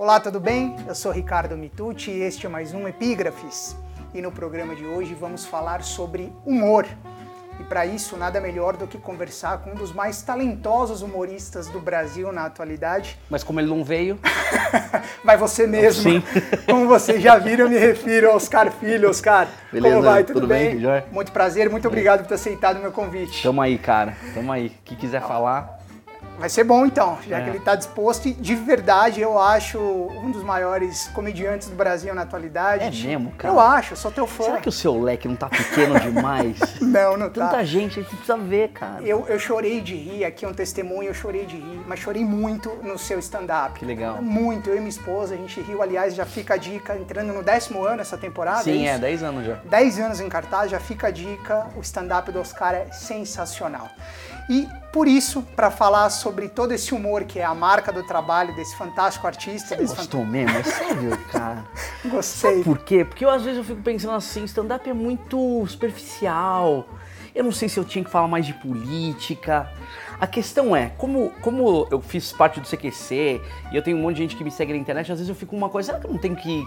Olá, tudo bem? Eu sou Ricardo Mitucci e este é mais um Epígrafes. E no programa de hoje vamos falar sobre humor. E para isso, nada melhor do que conversar com um dos mais talentosos humoristas do Brasil na atualidade. Mas como ele não veio. vai você mesmo. Sim. Como vocês já viram, eu me refiro ao Oscar Filho. Oscar, Beleza, como vai? Tudo, tudo bem? bem? Muito prazer, muito obrigado por ter aceitado o meu convite. Tamo aí, cara. Tamo aí. O que quiser falar. Vai ser bom então, já É. que ele está disposto. E de verdade, eu acho um dos maiores comediantes do Brasil na atualidade. É mesmo, cara? Eu acho, sou teu fã. Será que o seu leque não tá pequeno demais? Não, não tá. Tanta gente aí que precisa ver, cara. Eu, eu chorei de rir, aqui é um testemunho, eu chorei de rir, mas chorei muito no seu stand-up. Que legal. Muito, eu e minha esposa, a gente riu, aliás, já fica a dica, entrando no décimo ano essa temporada. Sim, é? 10 anos já. 10 anos em cartaz, já fica a dica, o stand-up do Oscar é sensacional. E por isso, para falar sobre todo esse humor que é a marca do trabalho desse fantástico artista, Você desse gostou mesmo? É sério, cara. Gostei. Por quê? Porque eu, às vezes eu fico pensando assim, stand-up é muito superficial. Eu não sei se eu tinha que falar mais de política. A questão é, como, como eu fiz parte do CQC e eu tenho um monte de gente que me segue na internet, às vezes eu fico com uma coisa, será que eu não tenho que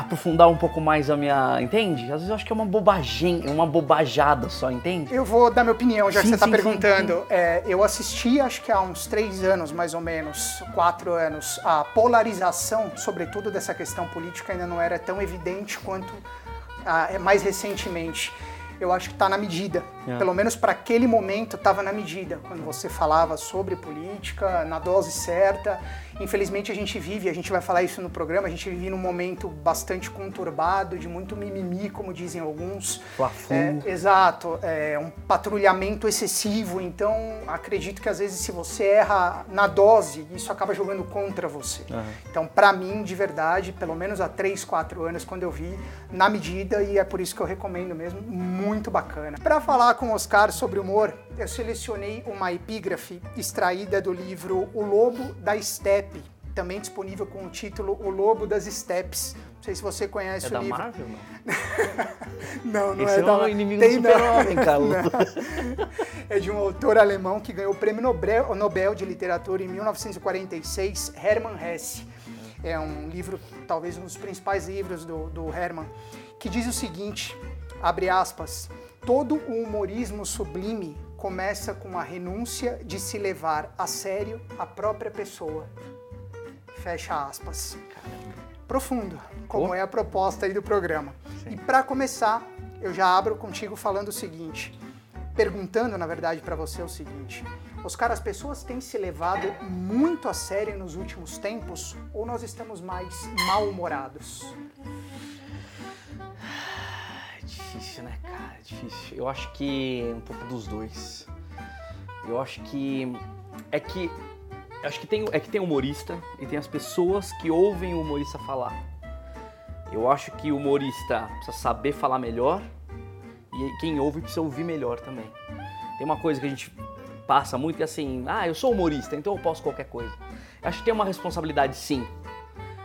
aprofundar um pouco mais a minha. Entende? Às vezes eu acho que é uma bobagem, uma bobajada só, entende? Eu vou dar minha opinião, já que Sim, você está sim, perguntando. É, eu assisti, acho que há uns três anos, mais ou menos, quatro anos, a polarização, sobretudo dessa questão política, ainda não era tão evidente quanto ah, é mais recentemente. Eu acho que está na medida. É. Pelo menos para aquele momento estava na medida. Quando você falava sobre política, na dose certa. Infelizmente a gente vive, a gente vai falar isso no programa, a gente vive num momento bastante conturbado, de muito mimimi, como dizem alguns. É, exato, é um patrulhamento excessivo, então acredito que às vezes se você erra na dose, isso acaba jogando contra você. Então, pra mim, de verdade, pelo menos há 3, 4 anos, quando eu vi, na medida, e é por isso que eu recomendo mesmo, muito bacana. Pra falar com o Oscar sobre humor, eu selecionei uma epígrafe extraída do livro O Lobo da Steppe, também disponível com o título O Lobo das Steppes. Não sei se você conhece É o da livro. Marvel, não? Não, não Esse é é da o inimigo tem super-homem. Não. É de um autor alemão que ganhou o prêmio Nobel, Nobel de Literatura em 1946, Hermann Hesse. É um livro, talvez um dos principais livros do, do Hermann, que diz o seguinte, abre aspas, todo o humorismo sublime começa com a renúncia de se levar a sério a própria pessoa. Fecha aspas. Profundo, como Oh. é a proposta aí do programa. E para começar, eu já abro contigo falando o seguinte, perguntando na verdade para você o seguinte: Oscar, as pessoas têm se levado muito a sério nos últimos tempos ou nós estamos mais mal-humorados? Difícil, né, cara? É difícil. Eu acho que um pouco dos dois. Eu acho que é que acho que tem é que tem humorista e tem as pessoas que ouvem o humorista falar. Eu acho que o humorista precisa saber falar melhor e quem ouve precisa ouvir melhor também. Tem uma coisa que a gente passa muito que é assim, ah, eu sou humorista, então eu posso qualquer coisa. Eu acho que tem uma responsabilidade sim.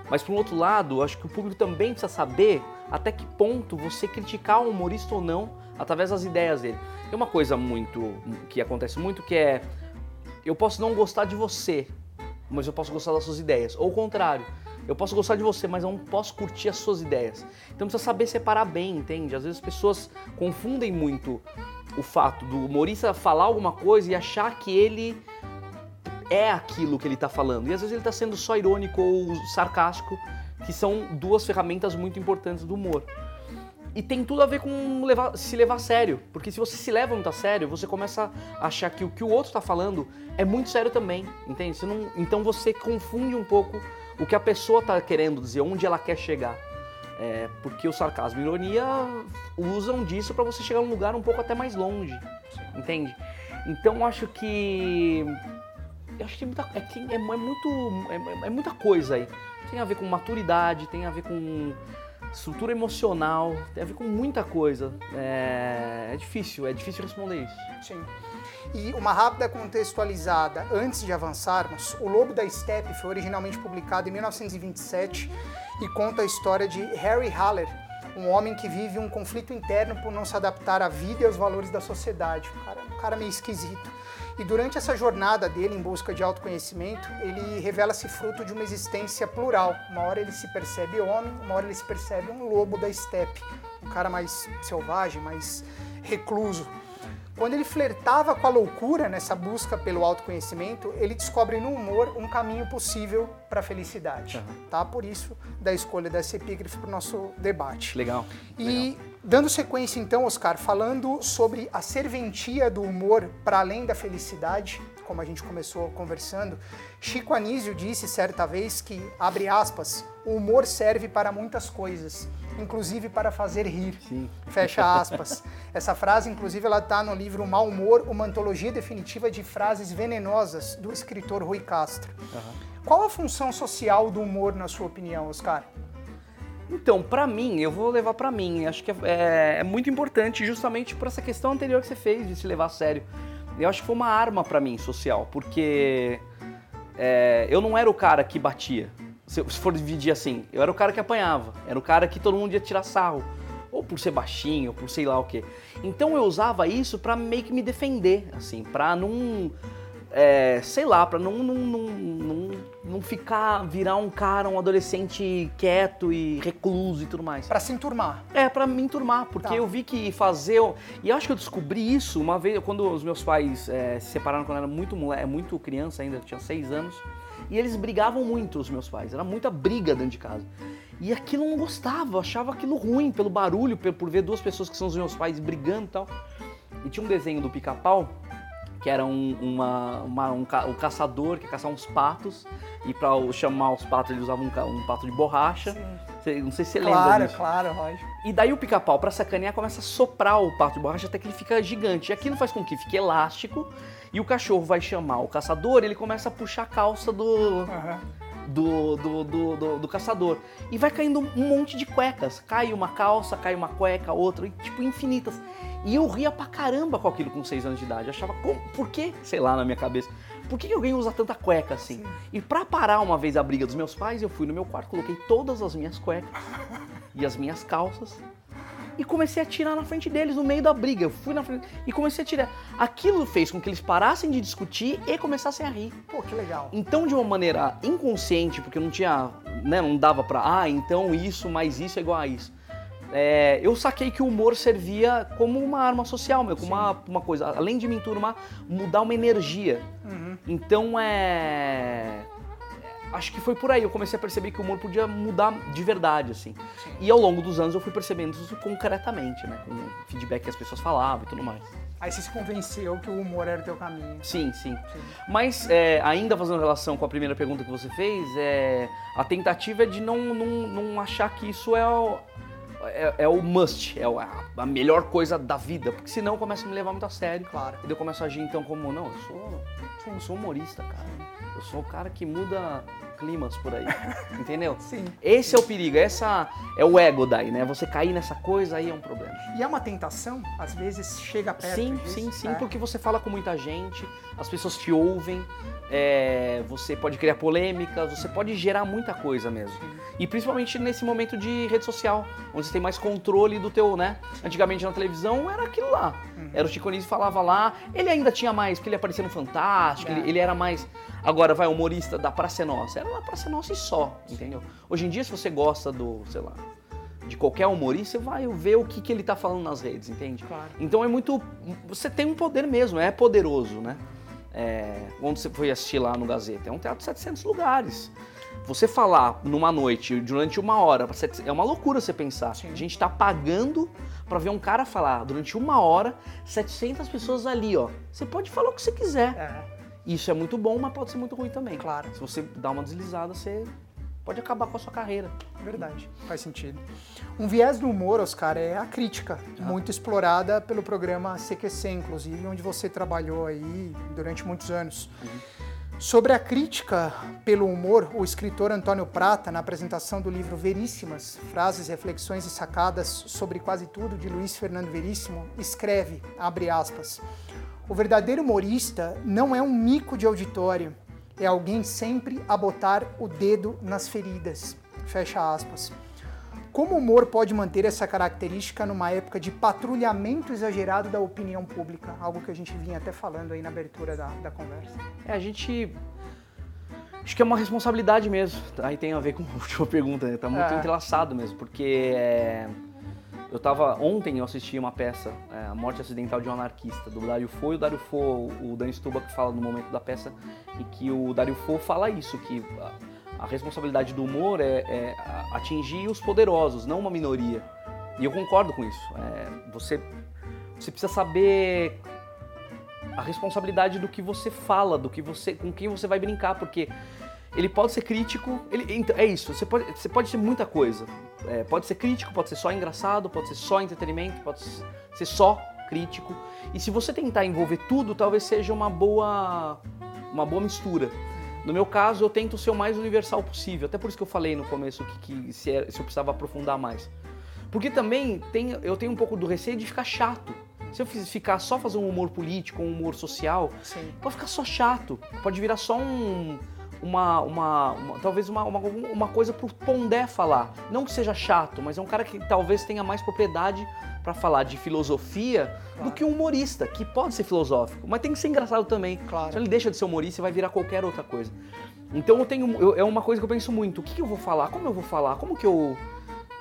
Mas por um outro lado, acho que o público também precisa saber até que ponto você criticar o humorista ou não através das ideias dele. Tem uma coisa muito que acontece muito que é eu posso não gostar de você, mas eu posso gostar das suas ideias. Ou o contrário, eu posso gostar de você, mas eu não posso curtir as suas ideias. Então precisa saber separar bem, entende? Às vezes as pessoas confundem muito o fato do humorista falar alguma coisa e achar que ele é aquilo que ele tá falando. E às vezes ele tá sendo só irônico ou sarcástico, que são duas ferramentas muito importantes do humor. E tem tudo a ver com levar- se levar a sério. Porque se você se leva muito a sério, você começa a achar que o que o outro está falando é muito sério também, entende? Você não- então você confunde um pouco o que a pessoa está querendo dizer, onde ela quer chegar. É, porque o sarcasmo e a ironia usam disso para você chegar num lugar um pouco até mais longe, entende? Então acho que eu acho que muita, é, é, é muito é, é muita coisa aí. Tem a ver com maturidade, tem a ver com estrutura emocional, tem a ver com muita coisa. É, é difícil, é difícil responder isso. Sim. E uma rápida contextualizada antes de avançarmos, O Lobo da Steppe foi originalmente publicado em 1927 e conta a história de Harry Haller, um homem que vive um conflito interno por não se adaptar à vida e aos valores da sociedade. Um cara, um cara meio esquisito. E durante essa jornada dele em busca de autoconhecimento, ele revela-se fruto de uma existência plural. Uma hora ele se percebe homem, uma hora ele se percebe um lobo da estepe, um cara mais selvagem, mais recluso. Quando ele flertava com a loucura nessa busca pelo autoconhecimento, ele descobre no humor um caminho possível para a felicidade. Uhum. Tá? Por isso, da escolha dessa epígrafe para o nosso debate. Legal. E Legal. dando sequência, então, Oscar, falando sobre a serventia do humor para além da felicidade, como a gente começou conversando, Chico Anísio disse certa vez que, abre aspas, o humor serve para muitas coisas inclusive para fazer rir. Sim. Fecha aspas. Essa frase, inclusive, ela está no livro Mal Humor, uma antologia definitiva de frases venenosas do escritor Rui Castro. Uhum. Qual a função social do humor, na sua opinião, Oscar? Então, para mim, eu vou levar para mim. Acho que é, é, é, muito importante, justamente por essa questão anterior que você fez de se levar a sério. Eu acho que foi uma arma para mim social, porque é, eu não era o cara que batia se for dividir assim, eu era o cara que apanhava, era o cara que todo mundo ia tirar sarro, ou por ser baixinho, ou por sei lá o que. Então eu usava isso para meio que me defender, assim, pra não, é, sei lá, pra não, não, não, não, ficar, virar um cara, um adolescente quieto e recluso e tudo mais. Pra se enturmar. É, pra me enturmar, porque tá. eu vi que fazer. E eu acho que eu descobri isso uma vez, quando os meus pais é, se separaram quando eu era muito moleque, muito criança ainda, tinha seis anos. E eles brigavam muito, os meus pais. Era muita briga dentro de casa. E aquilo eu não gostava, eu achava aquilo ruim, pelo barulho, por ver duas pessoas que são os meus pais brigando e tal. E tinha um desenho do pica-pau, que era um, uma, uma, um, um, caçador que ia caçar uns patos, e para chamar os patos ele usava um, um pato de borracha. Não sei se você claro, lembra disso. Claro, claro, E daí o pica-pau, pra sacanear, começa a soprar o pato de borracha até que ele fica gigante. E aquilo faz com que fique elástico e o cachorro vai chamar o caçador, ele começa a puxar a calça do, uhum. do, do, do, do, do, caçador. E vai caindo um monte de cuecas. Cai uma calça, cai uma cueca, outra, e, tipo, infinitas. E eu ria pra caramba com aquilo com 6 anos de idade. Eu achava, como, por que, sei lá, na minha cabeça, por que alguém usa tanta cueca assim? Sim. E pra parar uma vez a briga dos meus pais, eu fui no meu quarto, coloquei todas as minhas cuecas e as minhas calças e comecei a tirar na frente deles no meio da briga. Eu fui na frente e comecei a tirar. Aquilo fez com que eles parassem de discutir e começassem a rir. Pô, que legal. Então, de uma maneira inconsciente, porque não tinha, né, não dava pra, ah, então isso mais isso é igual a isso. É, eu saquei que o humor servia como uma arma social, meu, como uma, uma coisa, além de me enturmar, mudar uma energia. Uhum. Então é acho que foi por aí. Eu comecei a perceber que o humor podia mudar de verdade, assim. Sim. E ao longo dos anos eu fui percebendo isso concretamente, né? Com o feedback que as pessoas falavam e tudo mais. Aí você se convenceu que o humor era o teu caminho. Sim, sim. sim. Mas, é, ainda fazendo relação com a primeira pergunta que você fez, é, a tentativa é de não, não, não achar que isso é o, é, é o must, é a, a, melhor coisa da vida, porque senão começa a me levar muito a sério. Claro. E eu começo a agir então como, não, eu sou, eu sou humorista, cara. Eu sou o cara que muda climas por aí. Entendeu? Sim. Esse é o perigo, essa é o ego daí, né? Você cair nessa coisa aí é um problema. E é uma tentação, às vezes chega perto Sim, disso, sim, sim, é. porque você fala com muita gente, as pessoas te ouvem, é, você pode criar polêmicas, você pode gerar muita coisa mesmo. Sim. E principalmente nesse momento de rede social, onde você tem mais controle do teu, né? Antigamente na televisão era aquilo lá. Uhum. Era o Chico Anísio falava lá, ele ainda tinha mais, porque ele aparecia no Fantástico, é. ele, ele era mais Agora vai humorista da Praça Nossa. Era na Praça Nossa e só, entendeu? Hoje em dia, se você gosta do, sei lá, de qualquer humorista, você vai ver o que, que ele tá falando nas redes, entende? Claro. Então é muito. Você tem um poder mesmo, é poderoso, né? É, onde você foi assistir lá no Gazeta? É um teatro de 700 lugares. Você falar numa noite, durante uma hora, é uma loucura você pensar. Sim. A gente tá pagando para ver um cara falar durante uma hora, 700 pessoas ali, ó. Você pode falar o que você quiser. É. Isso é muito bom, mas pode ser muito ruim também. Claro. Se você dá uma deslizada, você pode acabar com a sua carreira. Verdade, faz sentido. Um viés do humor, Oscar, é a crítica, ah. muito explorada pelo programa CQC, inclusive, onde você trabalhou aí durante muitos anos. Uhum. Sobre a crítica pelo humor, o escritor Antônio Prata, na apresentação do livro Veríssimas, Frases, Reflexões e Sacadas sobre Quase Tudo, de Luiz Fernando Veríssimo, escreve, abre aspas, o verdadeiro humorista não é um mico de auditório, é alguém sempre a botar o dedo nas feridas. Fecha aspas. como o humor pode manter essa característica numa época de patrulhamento exagerado da opinião pública? Algo que a gente vinha até falando aí na abertura da, da conversa. É, a gente. Acho que é uma responsabilidade mesmo. Aí tem a ver com a última pergunta, né? Tá muito é. entrelaçado mesmo, porque. É... Eu tava. Ontem eu assisti uma peça, é, A Morte Acidental de um Anarquista, do Dario Fo, e o Dario Fo, o Dan Stuba que fala no momento da peça, em que o Dario Fo fala isso, que a responsabilidade do humor é, é, atingir os poderosos, não uma minoria. E eu concordo com isso. É, você, você precisa saber a responsabilidade do que você fala, do que você, com quem você vai brincar, porque ele pode ser crítico, ele, então, é isso, você pode, você pode ser muita coisa. É, pode ser crítico, pode ser só engraçado, pode ser só entretenimento, pode ser só crítico. E se você tentar envolver tudo, talvez seja uma boa, uma boa mistura. No meu caso, eu tento ser o mais universal possível. Até por isso que eu falei no começo que, que se, é, se, eu precisava aprofundar mais. Porque também tem, eu tenho um pouco do receio de ficar chato. Se eu ficar só fazer um humor político, um humor social, Sim. pode ficar só chato. Pode virar só um, uma, uma, uma, talvez uma, uma, uma coisa pro Pondé falar. Não que seja chato, mas é um cara que talvez tenha mais propriedade para falar de filosofia claro. do que um humorista, que pode ser filosófico, mas tem que ser engraçado também. Claro. Se ele deixa de ser humorista, vai virar qualquer outra coisa. Então eu tenho, eu, é uma coisa que eu penso muito. O que, que, eu vou falar? Como eu vou falar? Como que eu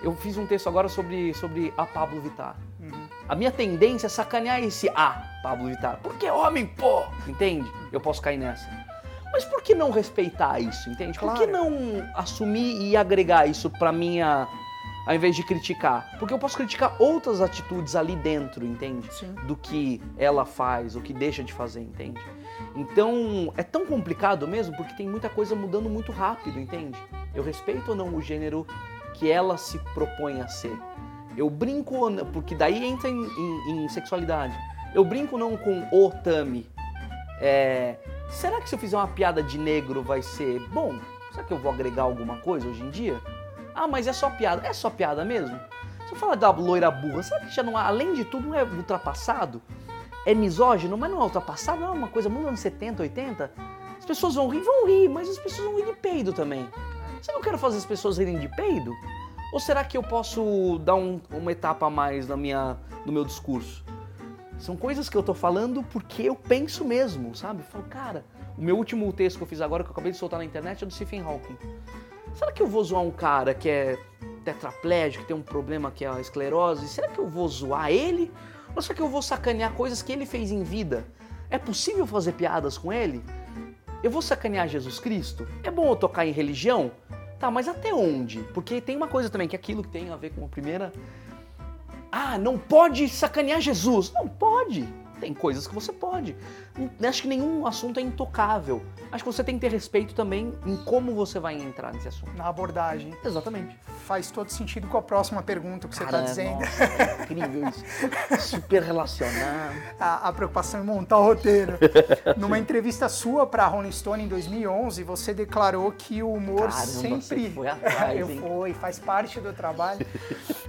eu fiz um texto agora sobre sobre a Pablo Vittar. Uhum. A minha tendência é sacanear esse A, Pablo Vittar. Porque homem, pô, entende? Eu posso cair nessa. Mas por que não respeitar isso, entende? Claro. Por que não assumir e agregar isso para minha ao invés de criticar. Porque eu posso criticar outras atitudes ali dentro, entende? Sim. Do que ela faz, o que deixa de fazer, entende? Então, é tão complicado mesmo porque tem muita coisa mudando muito rápido, entende? Eu respeito ou não o gênero que ela se propõe a ser. Eu brinco ou não, porque daí entra em, em, em sexualidade. Eu brinco ou não com o Tami. É, será que se eu fizer uma piada de negro vai ser bom? Será que eu vou agregar alguma coisa hoje em dia? Ah, mas é só piada. É só piada mesmo? Se eu falar da loira burra, será que já não, além de tudo, não é ultrapassado? É misógino, mas não é ultrapassado? Não é uma coisa muito anos 70, 80? As pessoas vão rir, vão rir, mas as pessoas vão rir de peido também. Você não quer fazer as pessoas rirem de peido? Ou será que eu posso dar um, uma etapa a mais na minha, no meu discurso? São coisas que eu tô falando porque eu penso mesmo, sabe? Eu falo, cara, o meu último texto que eu fiz agora, que eu acabei de soltar na internet, é do Stephen Hawking. Será que eu vou zoar um cara que é tetraplégico, que tem um problema que é a esclerose? Será que eu vou zoar ele? Ou será que eu vou sacanear coisas que ele fez em vida? É possível fazer piadas com ele? Eu vou sacanear Jesus Cristo? É bom eu tocar em religião? Tá, mas até onde? Porque tem uma coisa também, que é aquilo que tem a ver com a primeira. Ah, não pode sacanear Jesus. Não pode. Tem coisas que você pode. Acho que nenhum assunto é intocável. Acho que você tem que ter respeito também em como você vai entrar nesse assunto. Na abordagem. Exatamente. Faz todo sentido com a próxima pergunta que você está dizendo. Nossa, é incrível isso. Super relacionado. A, a, preocupação em montar o roteiro. Numa entrevista sua para Rolling Stone em 2011, você declarou que o humor Caramba, sempre. Você foi atrás, Eu fui, faz parte do trabalho.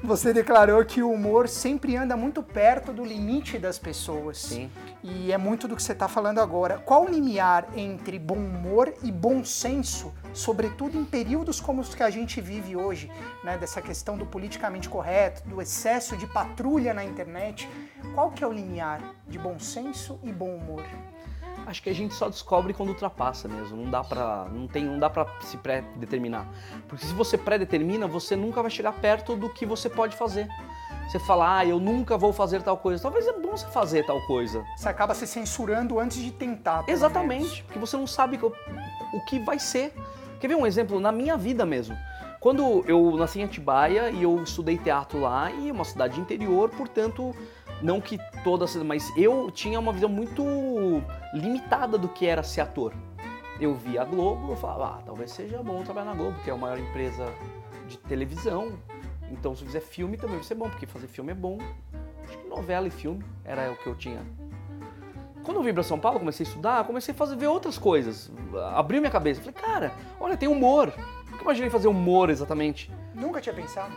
você declarou que o humor sempre anda muito perto do limite das pessoas. Sim. E é muito do que você está falando agora. Qual o limiar entre bom humor e bom senso, sobretudo em períodos como os que a gente vive hoje, né? dessa questão do politicamente correto, do excesso de patrulha na internet? Qual que é o limiar de bom senso e bom humor? Acho que a gente só descobre quando ultrapassa mesmo. Não dá pra, não tem, não dá para se pré-determinar. Porque se você pré-determina, você nunca vai chegar perto do que você pode fazer você fala, ah, eu nunca vou fazer tal coisa. Talvez é bom você fazer tal coisa. Você acaba se censurando antes de tentar. Exatamente, menos. porque você não sabe o que vai ser. Quer ver um exemplo na minha vida mesmo? Quando eu nasci em Atibaia e eu estudei teatro lá, e é uma cidade interior, portanto, não que todas, mas eu tinha uma visão muito limitada do que era ser ator. Eu via a Globo, eu falava, ah, talvez seja bom trabalhar na Globo, que é a maior empresa de televisão, então, se fizer filme também vai ser bom, porque fazer filme é bom. Acho que novela e filme era o que eu tinha. Quando eu vim para São Paulo, comecei a estudar, comecei a fazer, ver outras coisas. Abriu minha cabeça. Falei, cara, olha, tem humor. Nunca imaginei fazer humor exatamente. Nunca tinha pensado?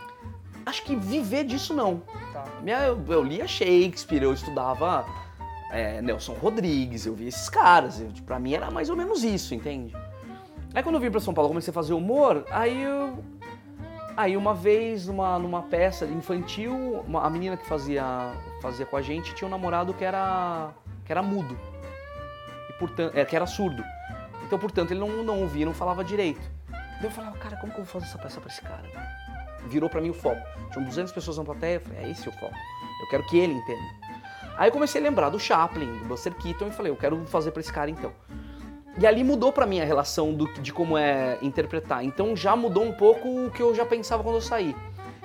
Acho que viver disso não. Tá. Eu, eu lia Shakespeare, eu estudava é, Nelson Rodrigues, eu via esses caras. Eu, pra mim era mais ou menos isso, entende? Aí quando eu vim para São Paulo, comecei a fazer humor, aí eu Aí uma vez, numa, numa peça infantil, uma, a menina que fazia, fazia com a gente tinha um namorado que era, que era mudo. E, portanto, é, que era surdo. Então, portanto, ele não, não ouvia, não falava direito. Então eu falava, cara, como que eu vou fazer essa peça pra esse cara? Virou pra mim o foco. Tinham 200 pessoas na plateia, eu falei, é esse o foco. Eu quero que ele entenda. Aí eu comecei a lembrar do Chaplin, do Buster Keaton, e falei, eu quero fazer pra esse cara então. E ali mudou para mim a relação do, de como é interpretar. Então já mudou um pouco o que eu já pensava quando eu saí.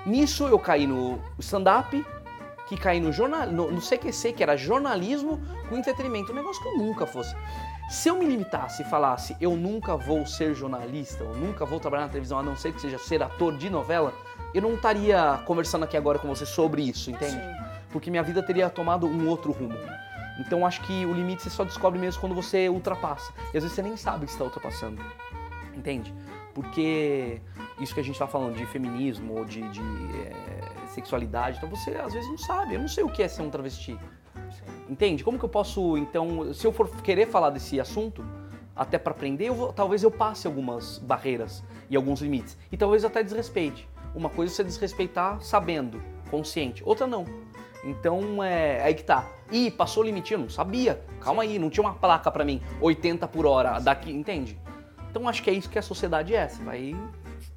Nisso eu caí no stand-up, que caí no, jornal, no, no CQC, que era jornalismo com entretenimento. Um negócio que eu nunca fosse. Se eu me limitasse e falasse eu nunca vou ser jornalista, eu nunca vou trabalhar na televisão a não ser que seja ser ator de novela, eu não estaria conversando aqui agora com você sobre isso, entende? Sim. Porque minha vida teria tomado um outro rumo. Então acho que o limite você só descobre mesmo quando você ultrapassa. E às vezes você nem sabe que está ultrapassando. Entende? Porque isso que a gente está falando de feminismo ou de, de é, sexualidade, então você às vezes não sabe. Eu não sei o que é ser um travesti. Entende? Como que eu posso, então, se eu for querer falar desse assunto, até para aprender, eu vou, talvez eu passe algumas barreiras e alguns limites. E talvez até desrespeite. Uma coisa é você desrespeitar sabendo, consciente. Outra não. Então é aí que tá. Ih, passou o limite, eu não sabia. Calma aí, não tinha uma placa para mim, 80 por hora daqui, entende? Então acho que é isso que a sociedade é. Você vai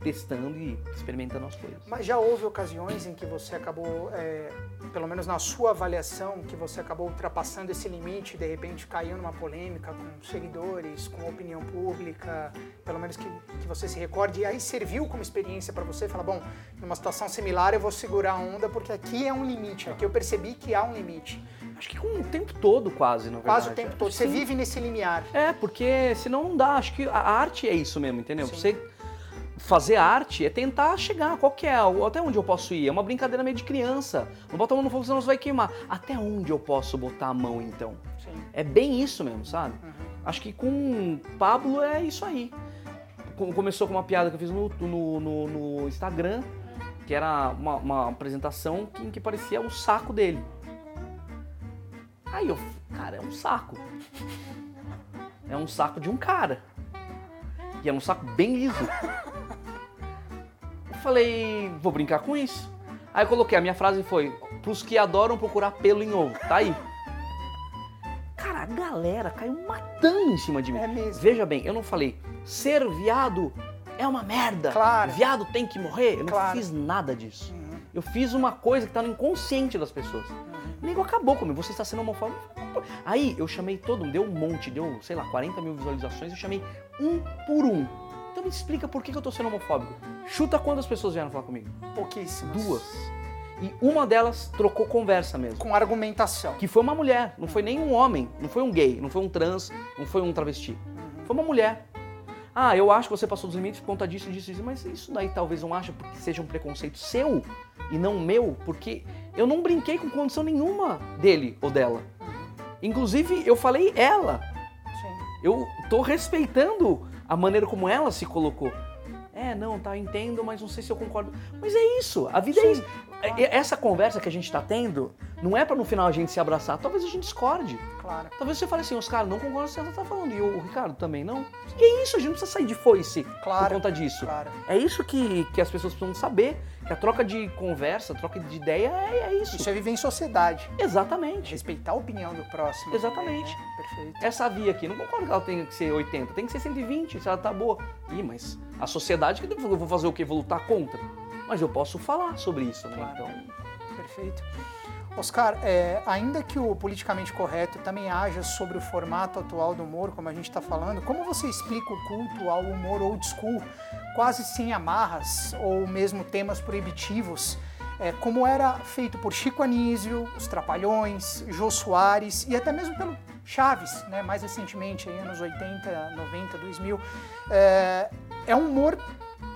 testando e experimentando as coisas. Mas já houve ocasiões em que você acabou, é, pelo menos na sua avaliação, que você acabou ultrapassando esse limite e de repente caiu numa polêmica com seguidores, com opinião pública, pelo menos que, que você se recorde, e aí serviu como experiência para você falar, bom, numa situação similar eu vou segurar a onda porque aqui é um limite, aqui eu percebi que há um limite. Acho que com o tempo todo, quase, na verdade. Quase o tempo todo. Você Sim. vive nesse limiar. É, porque senão não dá. Acho que a arte é isso mesmo, entendeu? Sim. Você fazer arte é tentar chegar, qual que é, até onde eu posso ir? É uma brincadeira meio de criança. Não bota a mão no fogo, senão você vai queimar. Até onde eu posso botar a mão, então? Sim. É bem isso mesmo, sabe? Uhum. Acho que com Pablo é isso aí. Começou com uma piada que eu fiz no, no, no, no Instagram, que era uma, uma apresentação que, que parecia o saco dele. Aí eu, cara, é um saco. É um saco de um cara. E é um saco bem liso falei, vou brincar com isso. Aí eu coloquei, a minha frase foi, pros que adoram procurar pelo em ovo, tá aí. Cara, a galera caiu matando em cima de mim. É mesmo. Veja bem, eu não falei, ser viado é uma merda. Claro. Viado tem que morrer. Eu claro. não fiz nada disso. Uhum. Eu fiz uma coisa que tá no inconsciente das pessoas. Nego acabou comigo, você está sendo homofóbico. Aí eu chamei todo mundo, deu um monte, deu, sei lá, 40 mil visualizações, eu chamei um por um então me explica por que eu tô sendo homofóbico. Chuta quantas pessoas vieram falar comigo? Pouquíssimas. Duas. E uma delas trocou conversa mesmo. Com argumentação. Que foi uma mulher, não foi nem um homem, não foi um gay, não foi um trans, não foi um travesti. Uhum. Foi uma mulher. Ah, eu acho que você passou dos limites por conta disso, disso, disso, mas isso daí talvez não acha porque seja um preconceito seu e não meu, porque eu não brinquei com condição nenhuma dele ou dela. Inclusive, eu falei ela. Sim. Eu tô respeitando a maneira como ela se colocou. É, não, tá, entendo, mas não sei se eu concordo. Mas é isso, a vida é Sim, é isso. Claro. Essa conversa que a gente tá tendo não é para no final a gente se abraçar, talvez a gente discorde. Claro. Talvez você fale assim, os caras não concordam com o que você tá falando, e o Ricardo também não. E é isso, a gente não precisa sair de foice claro, por conta disso. Claro. É isso que, que as pessoas precisam saber, que a troca de conversa, a troca de ideia é, é isso. Isso é viver em sociedade. Exatamente. Respeitar a opinião do próximo. Exatamente. Né? Perfeito. Essa via aqui, não concordo que ela tenha que ser 80, tem que ser 120, se ela tá boa. Ih, mas a sociedade, eu vou fazer o quê? Vou lutar contra? Mas eu posso falar sobre isso, né? Claro. Então... Perfeito. Oscar, é, ainda que o politicamente correto também haja sobre o formato atual do humor, como a gente está falando, como você explica o culto ao humor old school, quase sem amarras ou mesmo temas proibitivos, é, como era feito por Chico Anísio, os Trapalhões, Jô Soares e até mesmo pelo Chaves, né, mais recentemente, aí, anos 80, 90, 2000. É, é um humor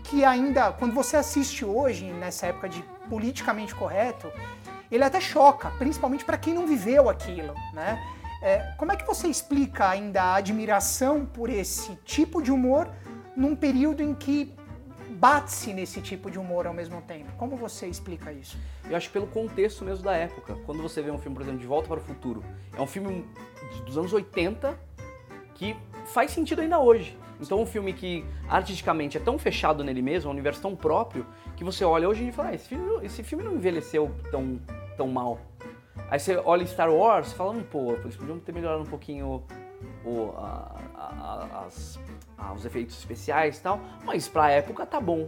que ainda, quando você assiste hoje, nessa época de politicamente correto, ele até choca, principalmente para quem não viveu aquilo, né? É, como é que você explica ainda a admiração por esse tipo de humor num período em que bate-se nesse tipo de humor ao mesmo tempo? Como você explica isso? Eu acho pelo contexto mesmo da época. Quando você vê um filme, por exemplo, De Volta para o Futuro, é um filme dos anos 80 que faz sentido ainda hoje. Então um filme que artisticamente é tão fechado nele mesmo, é um universo tão próprio, que você olha hoje e fala, ah, esse, filme, esse filme não envelheceu tão, tão mal. Aí você olha Star Wars e fala, hum, pô, eles podiam ter melhorado um pouquinho o, a, a, as, a, os efeitos especiais e tal, mas pra época tá bom,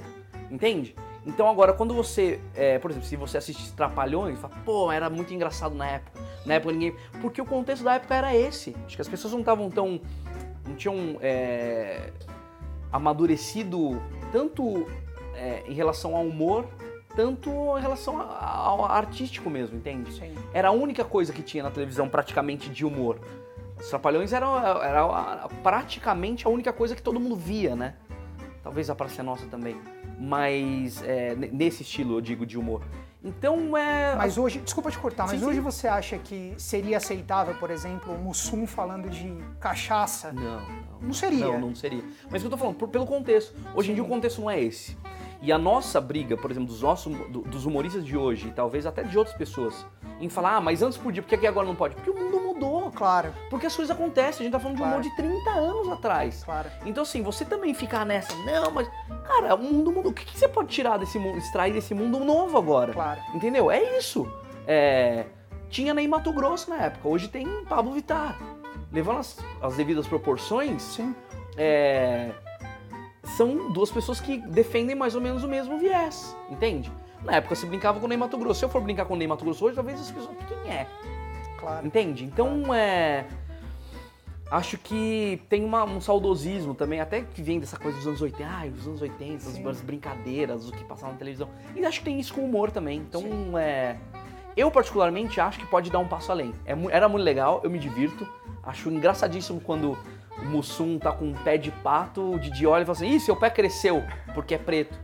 entende? Então agora, quando você, é, por exemplo, se você assiste Trapalhões, fala, pô, era muito engraçado na época. Na época ninguém. Porque o contexto da época era esse. Acho que as pessoas não estavam tão. Não tinham é, amadurecido tanto é, em relação ao humor, tanto em relação ao artístico mesmo, entende? Sim. Era a única coisa que tinha na televisão praticamente de humor. Os Trapalhões eram era praticamente a única coisa que todo mundo via, né? Talvez a Praça Nossa também mas é, nesse estilo, eu digo, de humor. Então é. Mas hoje, desculpa te cortar, mas sim, hoje sim. você acha que seria aceitável, por exemplo, o Mussum falando de cachaça? Não, não. Não seria. Não, não seria. Mas o que eu tô falando, por, pelo contexto. Hoje sim. em dia o contexto não é esse. E a nossa briga, por exemplo, dos, nossos, dos humoristas de hoje, e talvez até de outras pessoas, em falar, ah, mas antes podia, por que agora não pode? Porque o mundo Claro. Porque as coisas acontecem, a gente tá falando claro. de humor de 30 anos atrás. Claro. Então, assim, você também ficar nessa, não, mas, cara, o mundo mudou. O que, que você pode tirar desse mundo, extrair desse mundo novo agora? Claro. Entendeu? É isso. É, tinha Ney Mato Grosso na época, hoje tem Pablo Vittar. Levando as, as devidas proporções, Sim. É, são duas pessoas que defendem mais ou menos o mesmo viés, entende? Na época você brincava com o Ney Mato Grosso. Se eu for brincar com o Ney Mato Grosso hoje, talvez as pessoas. Quem é? Claro. Entende? Então claro. é. Acho que tem uma, um saudosismo também, até que vem dessa coisa dos anos 80, ah, os anos 80, Sim. as brincadeiras, o que passava na televisão. E acho que tem isso com humor também. Então Sim. é. Eu, particularmente, acho que pode dar um passo além. É, era muito legal, eu me divirto. Acho engraçadíssimo quando o Mussum tá com um pé de pato, o Didi olha e fala assim: Ih, seu pé cresceu porque é preto.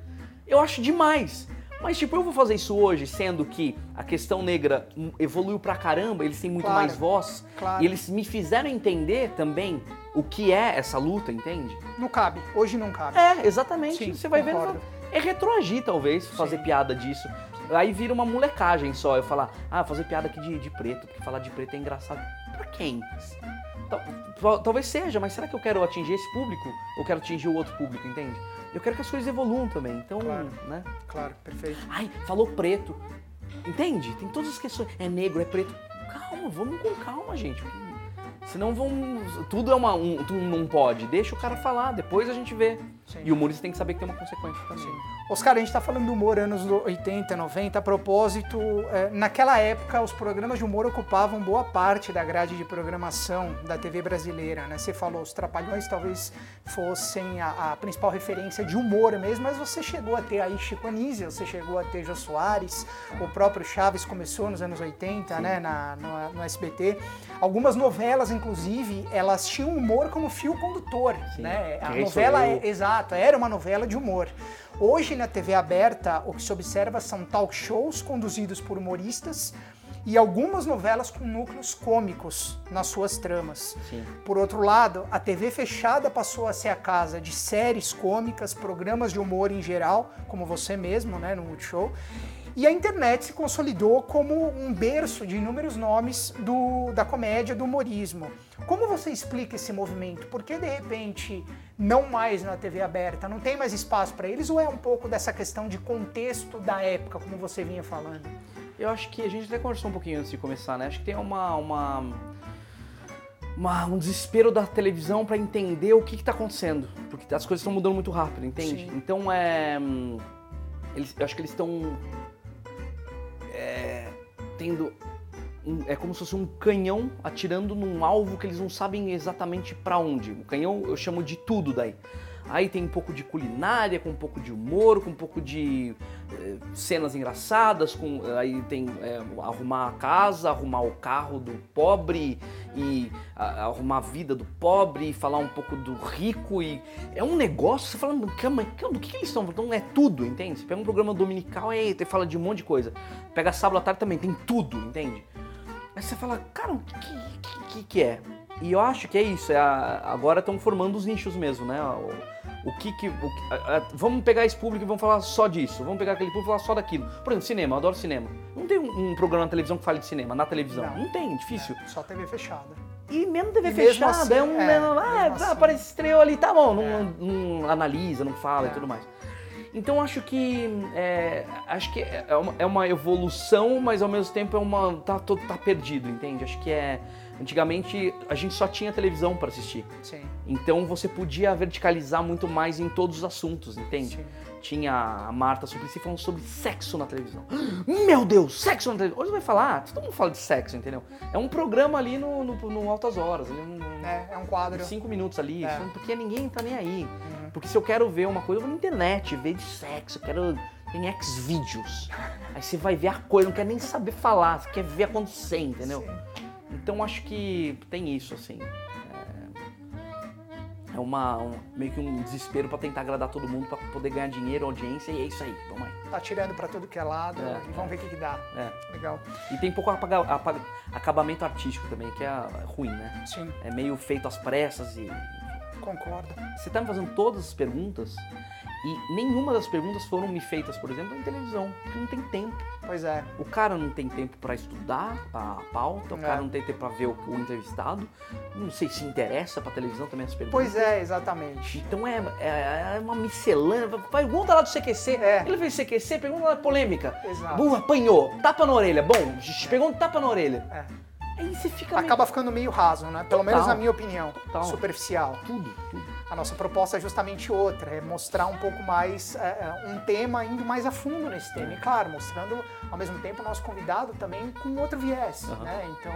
Eu acho demais. Mas, tipo, eu vou fazer isso hoje, sendo que a questão negra evoluiu pra caramba, eles têm muito claro, mais voz. Claro. E eles me fizeram entender também o que é essa luta, entende? Não cabe. Hoje não cabe. É, exatamente. Sim, Você vai concordo. vendo. É retroagir, talvez, fazer Sim. piada disso. Aí vira uma molecagem só. Eu falar, ah, fazer piada aqui de, de preto, porque falar de preto é engraçado. Pra quem? Tal, talvez seja, mas será que eu quero atingir esse público ou quero atingir o outro público, entende? Eu quero que as coisas evoluam também, então, Claro. né? Claro, perfeito. Ai, falou preto. Entende? Tem todas as questões. É negro, é preto. Calma, vamos com calma, gente. Senão vão. Tudo é uma. Um, tudo não pode. Deixa o cara falar, depois a gente vê. Sim. E o humorista tem que saber que tem uma consequência também. Sim. Oscar, a gente está falando do humor anos 80, 90. A propósito, é, naquela época, os programas de humor ocupavam boa parte da grade de programação da TV brasileira. Né? Você falou, os Trapalhões talvez fossem a, a principal referência de humor mesmo, mas você chegou a ter aí Chico Anísio, você chegou a ter Jô Soares, o próprio Chaves começou nos anos 80, né, na, no, no SBT. Algumas novelas, inclusive, elas tinham humor como fio condutor. Sim. Né? A Quem sou novela, é, exato, era uma novela de humor. Hoje, na TV aberta, o que se observa são talk shows conduzidos por humoristas e algumas novelas com núcleos cômicos nas suas tramas. Sim. Por outro lado, a TV fechada passou a ser a casa de séries cômicas, programas de humor em geral, como você mesmo, né, no Multishow. E a internet se consolidou como um berço de inúmeros nomes do, da comédia, do humorismo. Como você explica esse movimento? Por que, de repente, não mais na TV aberta? Não tem mais espaço para eles? Ou é um pouco dessa questão de contexto da época, como você vinha falando? Eu acho que a gente até conversou um pouquinho antes de começar, né? Acho que tem uma. uma, uma- um desespero da televisão pra entender o que, que tá acontecendo. Porque as coisas estão mudando muito rápido, entende? Sim. Então é. hum, Eles, eu acho que eles estão. É, tendo. é como se fosse um canhão atirando num alvo que eles não sabem exatamente pra onde. O canhão eu chamo de tudo daí. Aí tem um pouco de culinária, com um pouco de humor, com um pouco de eh, cenas engraçadas, com aí tem eh, arrumar a casa, arrumar o carro do pobre e a- arrumar a vida do pobre, e falar um pouco do rico e é um negócio, você fala, calma, do que, que eles estão? Então é tudo, entende? Você pega um programa dominical, e fala de um monte de coisa. Pega sábado à tarde também, tem tudo, entende? Aí você fala, cara, o que, que, que, que é? E eu acho que é isso, é a- agora estão formando os nichos mesmo, né? O, o que que. o que- a- a- vamos pegar esse público e vamos falar só disso, vamos pegar aquele público e falar só daquilo. Por exemplo, cinema, eu adoro cinema. Não tem um, um programa na televisão que fale de cinema, na televisão. Não. Não, tem, difícil. É, só TV fechada. E mesmo TV fechada, assim, é um. É, ah, assim. aparece estreou ali, tá bom, não, é. não, não analisa, não fala e é. tudo mais. Então acho que é, acho que é uma, é uma, evolução, mas ao mesmo tempo é uma tá, tá perdido, entende? Acho que é antigamente a gente só tinha televisão para assistir. Sim. Então você podia verticalizar muito mais em todos os assuntos, entende? Sim. Tinha a Marta Suplicy falando sobre sexo na televisão. Meu Deus, sexo na televisão. Hoje vai falar, todo mundo fala de sexo, entendeu? É um programa ali no, no, no Altas Horas. Um, é, é um quadro. Cinco minutos ali, é. porque ninguém tá nem aí. Uhum. Porque se eu quero ver uma coisa, eu vou na internet, ver de sexo, eu quero tem X-Vídeos. Aí você vai ver a coisa, não quer nem saber falar, você quer ver acontecer, entendeu? Sim. Então acho que tem isso, assim é uma, um, meio que um desespero para tentar agradar todo mundo, para poder ganhar dinheiro, audiência, e é isso aí, vamos aí. Tá tirando para tudo que é lado é, e vamos ver o que, que dá. É. Legal. E tem pouco apaga, apaga, acabamento artístico também, que é ruim, né? Sim. É meio feito às pressas e. Concordo. Você tá me fazendo todas as perguntas e nenhuma das perguntas foram me feitas, por exemplo, em televisão, porque não tem tempo. Pois é. O cara não tem tempo para estudar a pauta, o é. cara não tem tempo para ver o, o, entrevistado, não sei se interessa para televisão também as perguntas. Pois é, exatamente. Então é, é, é uma miscelânea. Pergunta lá do CQC. É. Ele fez CQC, pergunta lá polêmica. Exato. Burra, apanhou, tapa na orelha. Bom, pergunta tapa na orelha. É. Aí você fica. Acaba meio... ficando meio raso, né? Pelo Total. menos na minha opinião. Total. Superficial. Tudo, tudo. A nossa proposta é justamente outra, é mostrar um pouco mais é, um tema, indo mais a fundo nesse tema. E claro, mostrando ao mesmo tempo o nosso convidado também com outro viés. Uhum. Né? Então,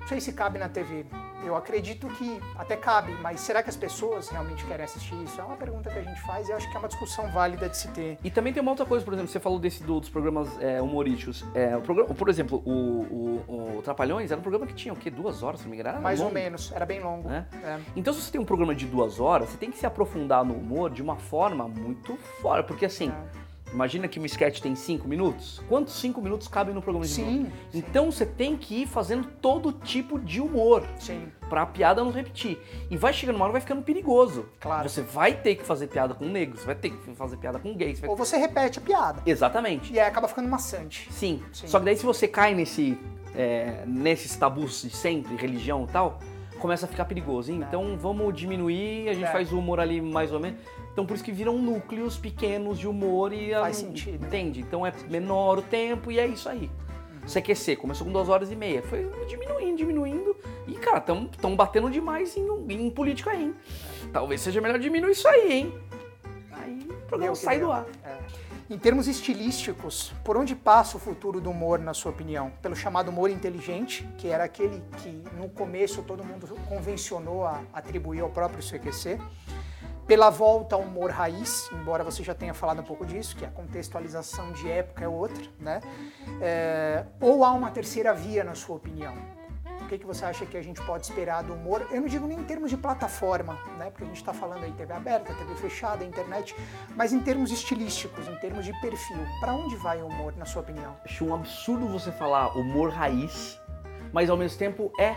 não sei se cabe na TV. Eu acredito que até cabe, mas será que as pessoas realmente querem assistir isso? É uma pergunta que a gente faz e acho que é uma discussão válida de se ter. E também tem uma outra coisa, por exemplo, você falou desse do, dos programas é, humorísticos. É, o programa, por exemplo, o, o, o, Trapalhões era um programa que tinha o quê? Duas horas, se não me engano? Era Mais longo. ou menos, era bem longo. Né? É. Então, se você tem um programa de duas horas, você tem que se aprofundar no humor de uma forma muito fora, porque assim. É Imagina que um sketch tem 5 minutos. Quantos 5 minutos cabem no programa de sim, humor? Sim. Então você tem que ir fazendo todo tipo de humor. Sim. Pra piada não repetir. E vai chegando uma hora vai ficando perigoso. Claro. Você vai ter que fazer piada com negros, vai ter que fazer piada com gays. Ou você repete a piada. Exatamente. E aí acaba ficando maçante. Sim. sim. Só que daí se você cai nesse, é, nesses tabus de sempre, religião e tal, começa a ficar perigoso. Hein? É. Então vamos diminuir, a gente é. faz o humor ali mais ou menos. Então por isso que viram núcleos pequenos de humor e. Faz sentido. Entende? Então é menor o tempo e é isso aí. Uhum. CQC começou com duas horas e meia. Foi diminuindo, diminuindo. E, cara, estão batendo demais em, em política aí, hein? Talvez seja melhor diminuir isso aí, hein? Aí o programa sai do ar. É. Em termos estilísticos, por onde passa o futuro do humor, na sua opinião? Pelo chamado humor inteligente, que era aquele que no começo todo mundo convencionou a atribuir ao próprio CQC pela volta ao humor raiz, embora você já tenha falado um pouco disso, que a contextualização de época é outra, né? É, ou há uma terceira via, na sua opinião? O que, que você acha que a gente pode esperar do humor? Eu não digo nem em termos de plataforma, né? Porque a gente está falando aí TV aberta, TV fechada, internet, mas em termos estilísticos, em termos de perfil. Para onde vai o humor, na sua opinião? Acho um absurdo você falar humor raiz, mas ao mesmo tempo é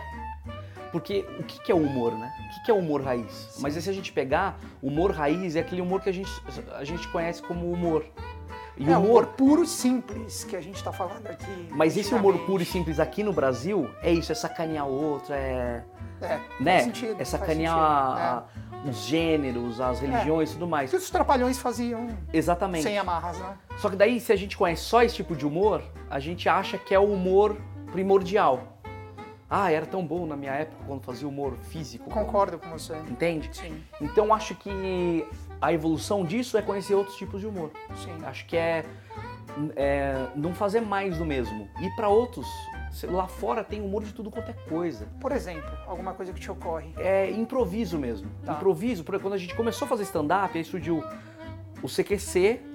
porque o que, que é o humor, né? O que, que é o humor raiz? Sim. Mas se a gente pegar, humor raiz é aquele humor que a gente, a gente conhece como humor. E é, o humor puro e simples que a gente está falando aqui. Mas esse humor puro e simples aqui no Brasil é isso, é sacanear o outro, é. É, né? faz sentido. É sacanear sentido, é. os gêneros, as religiões e é. tudo mais. Que os trapalhões faziam. Exatamente. Sem amarras, né? Só que daí, se a gente conhece só esse tipo de humor, a gente acha que é o humor primordial. Ah, era tão bom na minha época quando fazia humor físico. Concordo com você. Entende? Sim. Então acho que a evolução disso é conhecer outros tipos de humor. Sim. Acho que é, é não fazer mais do mesmo. Ir para outros. Lá fora tem humor de tudo quanto é coisa. Por exemplo, alguma coisa que te ocorre? É improviso mesmo. Tá. Improviso, porque quando a gente começou a fazer stand-up, aí surgiu o CQC,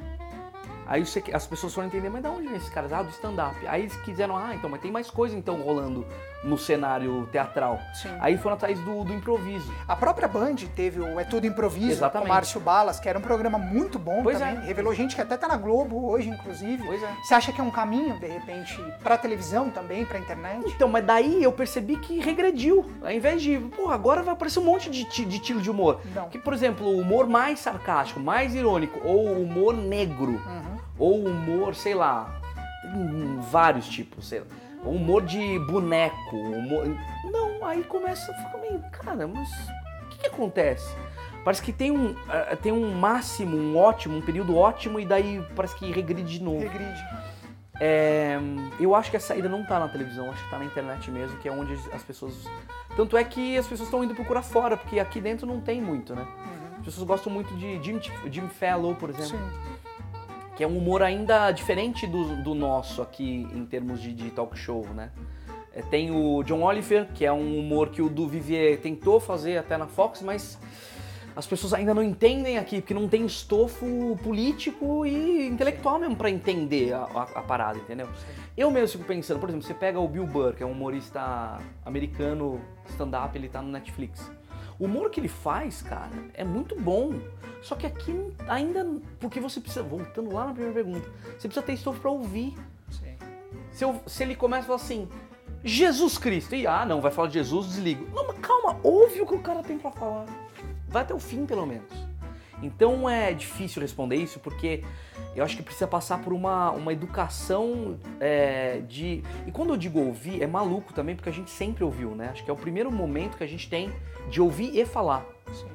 Aí as pessoas foram entender, mas de onde vem esses caras? Ah, do stand-up. Aí eles quiseram, ah, então, mas tem mais coisa então rolando no cenário teatral. Sim. Aí foram atrás do, do, improviso. A própria Band teve o É Tudo Improviso Exatamente. com Márcio Balas, que era um programa muito bom pois também. É. Revelou gente que até tá na Globo hoje, inclusive. Pois é. Você acha que é um caminho, de repente, pra televisão também, pra internet? Então, mas daí eu percebi que regrediu. Ao invés de, pô, agora vai aparecer um monte de, de estilo de humor. Não. Que, por exemplo, o humor mais sarcástico, mais irônico, ou o humor negro. Uhum ou humor, sei lá, vários tipos, sei lá. Humor de boneco, humor... Não, aí começa a ficar meio, cara, mas o que, que acontece? Parece que tem um, uh, tem um máximo, um ótimo, um período ótimo e daí parece que regride de novo. Regride. É, eu acho que a saída não tá na televisão, acho que tá na internet mesmo, que é onde as pessoas. Tanto é que as pessoas estão indo procurar fora, porque aqui dentro não tem muito, né? Uhum. As pessoas gostam muito de Jim, Jim Fellow, por exemplo. Sim. Que é um humor ainda diferente do, do nosso aqui em termos de, de talk show, né? É, tem o John Oliver, que é um humor que o Duvivier tentou fazer até na Fox, mas as pessoas ainda não entendem aqui, porque não tem estofo político e intelectual mesmo para entender a, a, a, parada, entendeu? Eu mesmo fico pensando, por exemplo, você pega o Bill Burr, que é um humorista americano, stand-up, ele tá no Netflix. O humor que ele faz, cara, é muito bom. Só que aqui ainda. Porque você precisa. Voltando lá na primeira pergunta, você precisa ter estofo pra ouvir. Sim. Se, eu, se ele começa a falar assim, Jesus Cristo, e ah, não, vai falar de Jesus, desligo. Não, mas calma, ouve o que o cara tem para falar vai até o fim pelo menos. Então é difícil responder isso porque eu acho que precisa passar por uma, uma educação é, de. E quando eu digo ouvir, é maluco também porque a gente sempre ouviu, né? Acho que é o primeiro momento que a gente tem de ouvir e falar. Sim.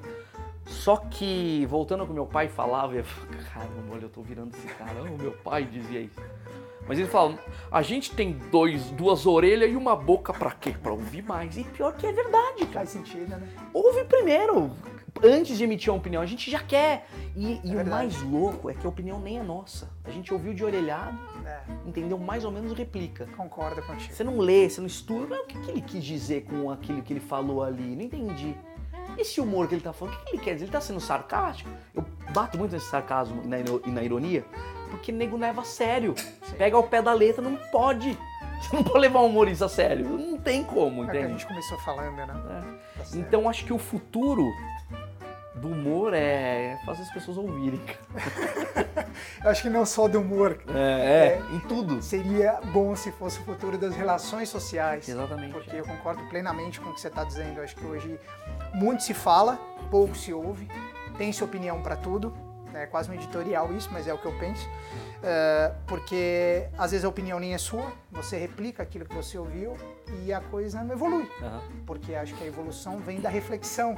Só que, voltando ao que meu pai falava, eu falava, caramba, olha, eu tô virando esse cara. O meu pai dizia isso. Mas ele fala, a gente tem dois, duas orelhas e uma boca para quê? Para ouvir mais. E pior que é verdade, cara. Faz sentido, né? Ouve primeiro antes de emitir uma opinião, a gente já quer. E, e é o mais louco é que a opinião nem é nossa. A gente ouviu de orelhado, é. entendeu? Mais ou menos replica. Concorda contigo. Você não lê, você não estuda. Mas o que, que ele quis dizer com aquilo que ele falou ali? Não entendi. Esse humor que ele tá falando, o que, que ele quer dizer? Ele tá sendo sarcástico? Eu bato muito nesse sarcasmo e na, ironia, porque nego leva a sério. Sim. Pega ao pé da letra, não pode. Você não pode levar um humorista a sério. Não tem como, entende? É que a gente começou falando, né? É. Tá então acho que o futuro do humor é fazer as pessoas ouvirem. eu acho que não só do humor. É, é, em tudo. Seria bom se fosse o futuro das relações sociais. Exatamente. Porque eu concordo plenamente com o que você está dizendo. Eu acho que hoje muito se fala, pouco se ouve, tem sua opinião para tudo. É quase um editorial isso, mas é o que eu penso. Uh, porque às vezes a opinião nem é sua, você replica aquilo que você ouviu e a coisa não evolui. Uhum. Porque acho que a evolução vem da reflexão,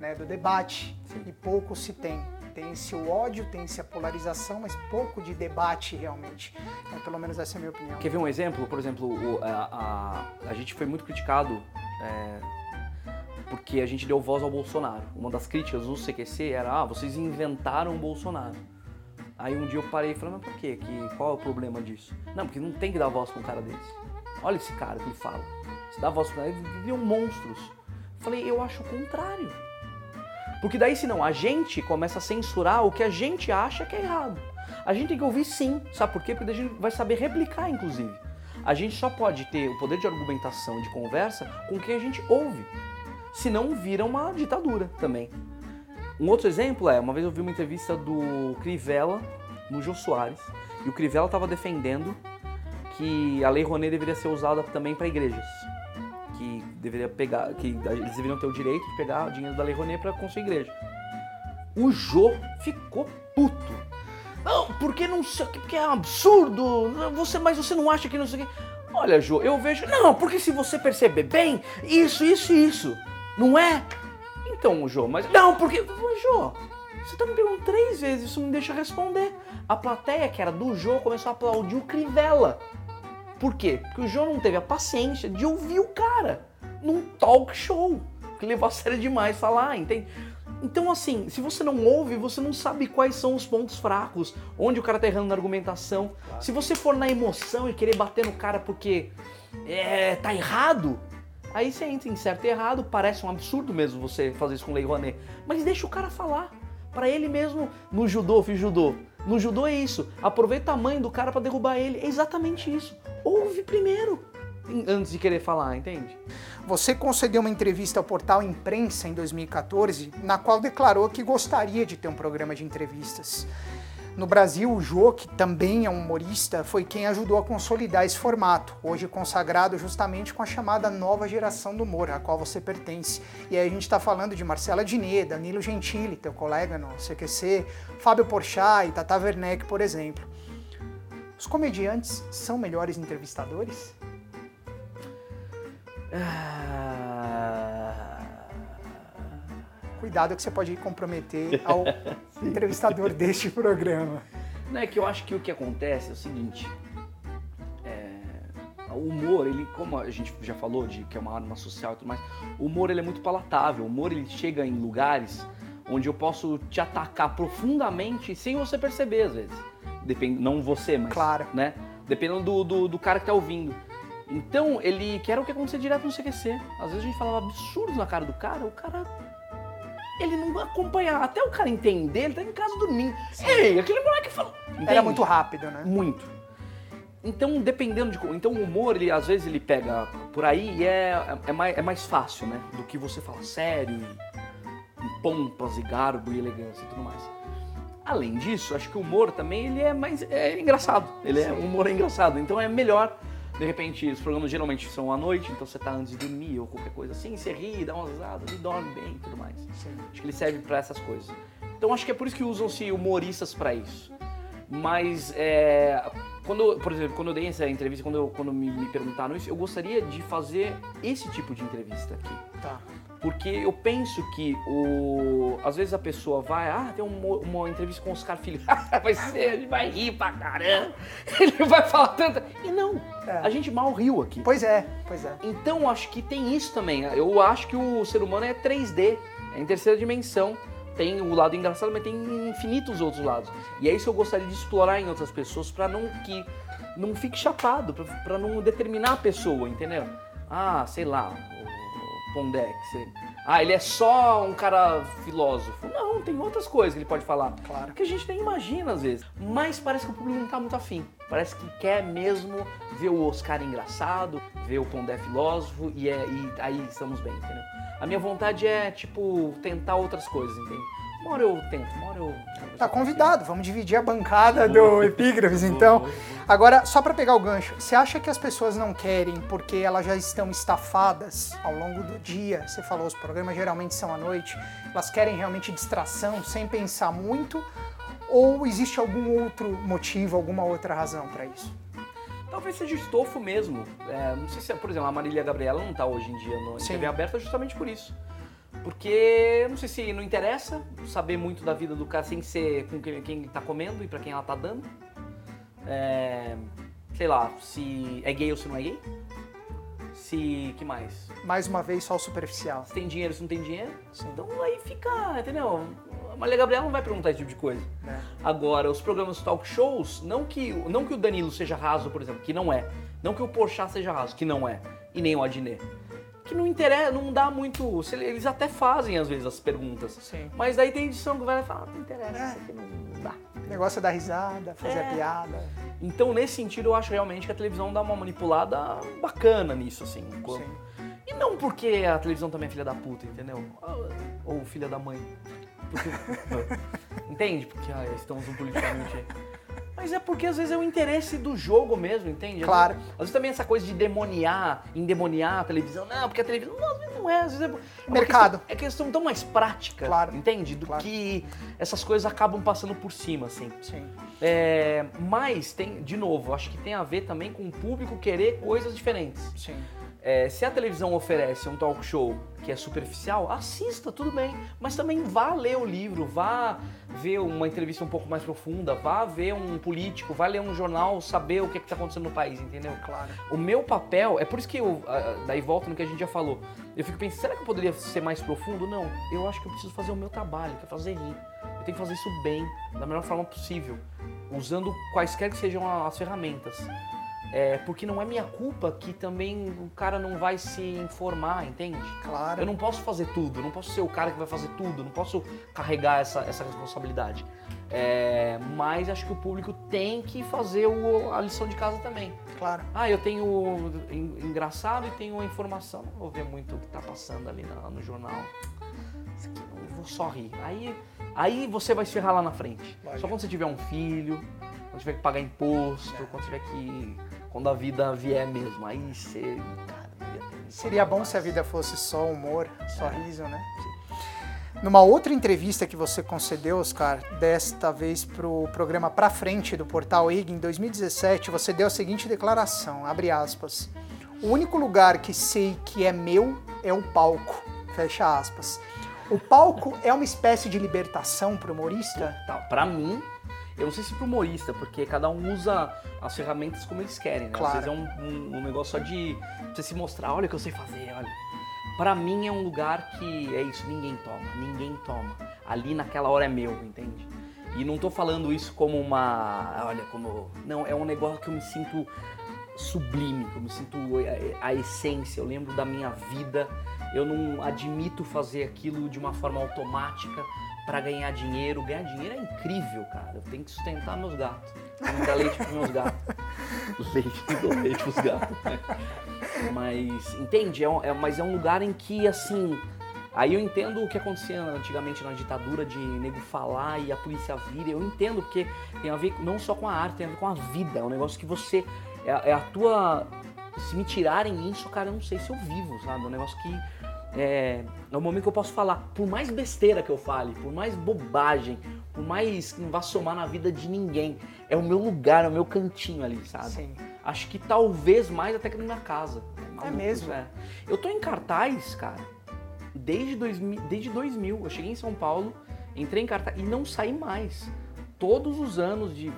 né, do debate, Sim. e pouco se tem. Tem-se o ódio, tem-se a polarização, mas pouco de debate realmente. É, pelo menos essa é a minha opinião. Quer ver um exemplo? Por exemplo, o, a, a, a, gente foi muito criticado é, porque a gente deu voz ao Bolsonaro. Uma das críticas do CQC era: ah, vocês inventaram o Bolsonaro. Aí um dia eu parei e falei: mas por quê? Que, qual é o problema disso? Não, porque não tem que dar voz pra um cara desse. Olha esse cara que ele fala. Você dá voz pra ele, viram monstros. Falei, eu acho o contrário. Porque daí, senão, a gente começa a censurar o que a gente acha que é errado. A gente tem que ouvir sim. Sabe por quê? Porque a gente vai saber replicar, inclusive. A gente só pode ter o poder de argumentação, de conversa, com quem a gente ouve. Senão vira uma ditadura também. Um outro exemplo é, uma vez eu vi uma entrevista do Crivella no Jô Soares, e o Crivella estava defendendo que a Lei Rouanet deveria ser usada também para igrejas. Que deveria pegar, que eles deveriam ter o direito de pegar o dinheiro da Lei Rouanet para construir igreja. O Jô ficou puto. Não, porque não sei porque é absurdo. Você, mas você não acha que não sei o que. Olha, Jô, eu vejo. Não, porque se você perceber bem, isso, isso isso. Não é? Então, Jô, mas. Não, porque. Jô, você tá me perguntando três vezes, isso não me deixa responder. A plateia, que era do Jô, começou a aplaudir o Crivella. Por quê? Porque o João não teve a paciência de ouvir o cara num talk show, que levou a sério demais falar, entende? Então, assim, se você não ouve, você não sabe quais são os pontos fracos, onde o cara tá errando na argumentação. Claro. Se você for na emoção e querer bater no cara porque é, tá errado, aí você entra em certo e errado, parece um absurdo mesmo você fazer isso com Lei Rouanet. Mas deixa o cara falar. Para ele mesmo, no judô, fiz judô. No judô é isso. Aproveita a mãe do cara para derrubar ele. É exatamente isso. Ouve primeiro antes de querer falar, entende? Você concedeu uma entrevista ao portal Imprensa em 2014, na qual declarou que gostaria de ter um programa de entrevistas. No Brasil, o Jô, que também é um humorista, foi quem ajudou a consolidar esse formato, hoje consagrado justamente com a chamada nova geração do humor, a qual você pertence. E aí a gente está falando de Marcela Diné, Danilo Gentili, teu colega no CQC, Fábio Porchat e Tata Werneck, por exemplo. Os comediantes são melhores entrevistadores? Ah cuidado que você pode comprometer ao entrevistador deste programa. Não é que eu acho que o que acontece é o seguinte. É, o humor, ele, como a gente já falou de que é uma arma social e tudo mais, o humor ele é muito palatável. O humor ele chega em lugares onde eu posso te atacar profundamente sem você perceber às vezes. Depende, não você, mas claro. né? Dependendo do, do, do cara que tá ouvindo. Então, ele quer o que acontecer direto no CQC. Às vezes a gente falava absurdos na cara do cara, o cara. Ele não acompanhava. Até o cara entender, ele tá em casa dormindo. Sim. Ei, aquele moleque falou. Entende? Era muito rápido, né? Muito. Então, dependendo de. Então, o humor, ele às vezes ele pega por aí e é, é, mais, é mais fácil, né? Do que você falar sério, e, pompas e garbo e elegância e tudo mais. Além disso, acho que o humor também ele é mais é engraçado. Ele é, o humor é engraçado. Então, é melhor de repente, os programas geralmente são à noite, então você tá antes de dormir ou qualquer coisa assim, você ri, dá umas risadas e dorme bem e tudo mais. Sim. Acho que ele serve para essas coisas. Então acho que é por isso que usam-se humoristas para isso. Mas, é, quando, por exemplo, quando eu dei essa entrevista, quando, eu, quando me, me perguntaram isso, eu gostaria de fazer esse tipo de entrevista aqui. Tá. Porque eu penso que o. Às vezes a pessoa vai, ah, tem uma, uma entrevista com o Oscar Filho. vai ser, ele vai rir pra caramba. Ele vai falar tanta. E não, é. a gente mal riu aqui. Pois é, pois é. Então acho que tem isso também. Eu acho que o ser humano é 3D, é em terceira dimensão. Tem o lado engraçado, mas tem infinitos outros lados. E é isso que eu gostaria de explorar em outras pessoas para não que não fique chapado, para não determinar a pessoa, entendeu? Ah, sei lá, Você... Ah, ele é só um cara filósofo. Não, tem outras coisas que ele pode falar. Claro. Que a gente nem imagina às vezes. Mas parece que o público não tá muito afim. Parece que quer mesmo ver o Oscar engraçado, ver o Pondé filósofo e, é, e aí estamos bem, entendeu? A minha vontade é, tipo, tentar outras coisas, entende? Uma hora eu tento, uma hora eu. Tá convidado, vamos dividir a bancada do Epígrafes então. Agora, só para pegar o gancho, você acha que as pessoas não querem porque elas já estão estafadas ao longo do dia? Você falou, os programas geralmente são à noite, elas querem realmente distração sem pensar muito? Ou existe algum outro motivo, alguma outra razão para isso? Talvez seja estofo mesmo. É, não sei se, por exemplo, a Marília Gabriela não está hoje em dia no Sim. TV aberta justamente por isso. Porque não sei se não interessa saber muito da vida do cara sem ser com quem, quem tá comendo e para quem ela tá dando. É, sei lá, se é gay ou se não é gay. Se. que mais? Mais uma vez, só o superficial. Se tem dinheiro, se não tem dinheiro. Sim. Então aí fica, entendeu? A Maria Gabriela não vai perguntar esse tipo de coisa. É. Agora, os programas talk shows, não que, não que o Danilo seja raso, por exemplo, que não é. Não que o Porchat seja raso, que não é. E nem o Adnet que não interessa, não dá muito. Eles até fazem às vezes as perguntas. Sim. Mas daí tem edição que vai falar, ah, não interessa, é. isso aqui não dá. O negócio é dar risada, fazer é. a piada. Então, nesse sentido, eu acho realmente que a televisão dá uma manipulada bacana nisso, assim. Sim. E não porque a televisão também é filha da puta, entendeu? Ou filha da mãe. Porque... Entende? Porque ah, estamos um politicamente mas é porque às vezes é o interesse do jogo mesmo, entende? Claro. Às vezes, às vezes também essa coisa de demoniar, endemoniar a televisão. Não, porque a televisão. Não, às vezes não é. Às vezes é, é Mercado. Questão, é questão tão mais prática, claro. entende? Do claro. que essas coisas acabam passando por cima, assim. Sim. É, mas tem, de novo, acho que tem a ver também com o público querer coisas diferentes. Sim. É, se a televisão oferece um talk show que é superficial, assista, tudo bem. Mas também vá ler o livro, vá ver uma entrevista um pouco mais profunda, vá ver um político, vá ler um jornal, saber o que é está acontecendo no país, entendeu? Claro. O meu papel, é por isso que eu, daí volta no que a gente já falou, eu fico pensando, será que eu poderia ser mais profundo? Não, eu acho que eu preciso fazer o meu trabalho, que é fazer rir. Eu tenho que fazer isso bem, da melhor forma possível, usando quaisquer que sejam as ferramentas. É, porque não é minha culpa que também o cara não vai se informar, entende? Claro. Eu não posso fazer tudo, eu não posso ser o cara que vai fazer tudo, eu não posso carregar essa, essa responsabilidade. É, mas acho que o público tem que fazer o, a lição de casa também. Claro. Ah, eu tenho engraçado e tenho a informação. Não vou ver muito o que está passando ali no, no jornal. Isso aqui não vou só rir. Aí, aí você vai se ferrar lá na frente. Só quando você tiver um filho, quando tiver que pagar imposto, é. quando tiver que quando a vida vier mesmo. Aí você. Seria bom se a vida fosse só humor, só riso, né? Numa outra entrevista que você concedeu, Oscar, desta vez para o programa Pra Frente do Portal IG, em 2017, você deu a seguinte declaração, abre aspas, o único lugar que sei que é meu é o palco, fecha aspas. O palco é uma espécie de libertação para o humorista? Tá, pra mim, eu não sei se pro humorista, porque cada um usa as ferramentas como eles querem, né? Claro. Às vezes é um, um- um negócio só de você se mostrar, olha o que eu sei fazer, olha. Pra mim é um lugar que é isso, ninguém toma, ninguém toma. Ali naquela hora é meu, entende? E não tô falando isso como uma, olha, como não, é um negócio que eu me sinto sublime, que eu me sinto a, a essência, eu lembro da minha vida, eu não admito fazer aquilo de uma forma automática pra ganhar dinheiro. Ganhar dinheiro é incrível, cara. Eu tenho que sustentar meus gatos. Tenho que dar leite pros meus gatos. Leite, dou leite pros gatos. né? Mas, entende? É, um- é- mas é um lugar em que, assim. Aí eu entendo o que acontecia antigamente na ditadura de nego falar e a polícia vir. Eu entendo, porque tem a ver não só com a arte, tem a ver com a vida. É um negócio que você. É, é a tua. Se me tirarem isso, cara, eu não sei se eu vivo, sabe? É um negócio que. É, é o momento que eu posso falar. Por mais besteira que eu fale, por mais bobagem, por mais que não vá somar na vida de ninguém, é o meu lugar, é o meu cantinho ali, sabe? Sim. Acho que talvez mais até que na minha casa. Maluco, mesmo? é. Eu tô em cartaz, cara, desde 2000, desde 2000. Eu cheguei em São Paulo, entrei em cartaz e não saí mais. Todos os anos de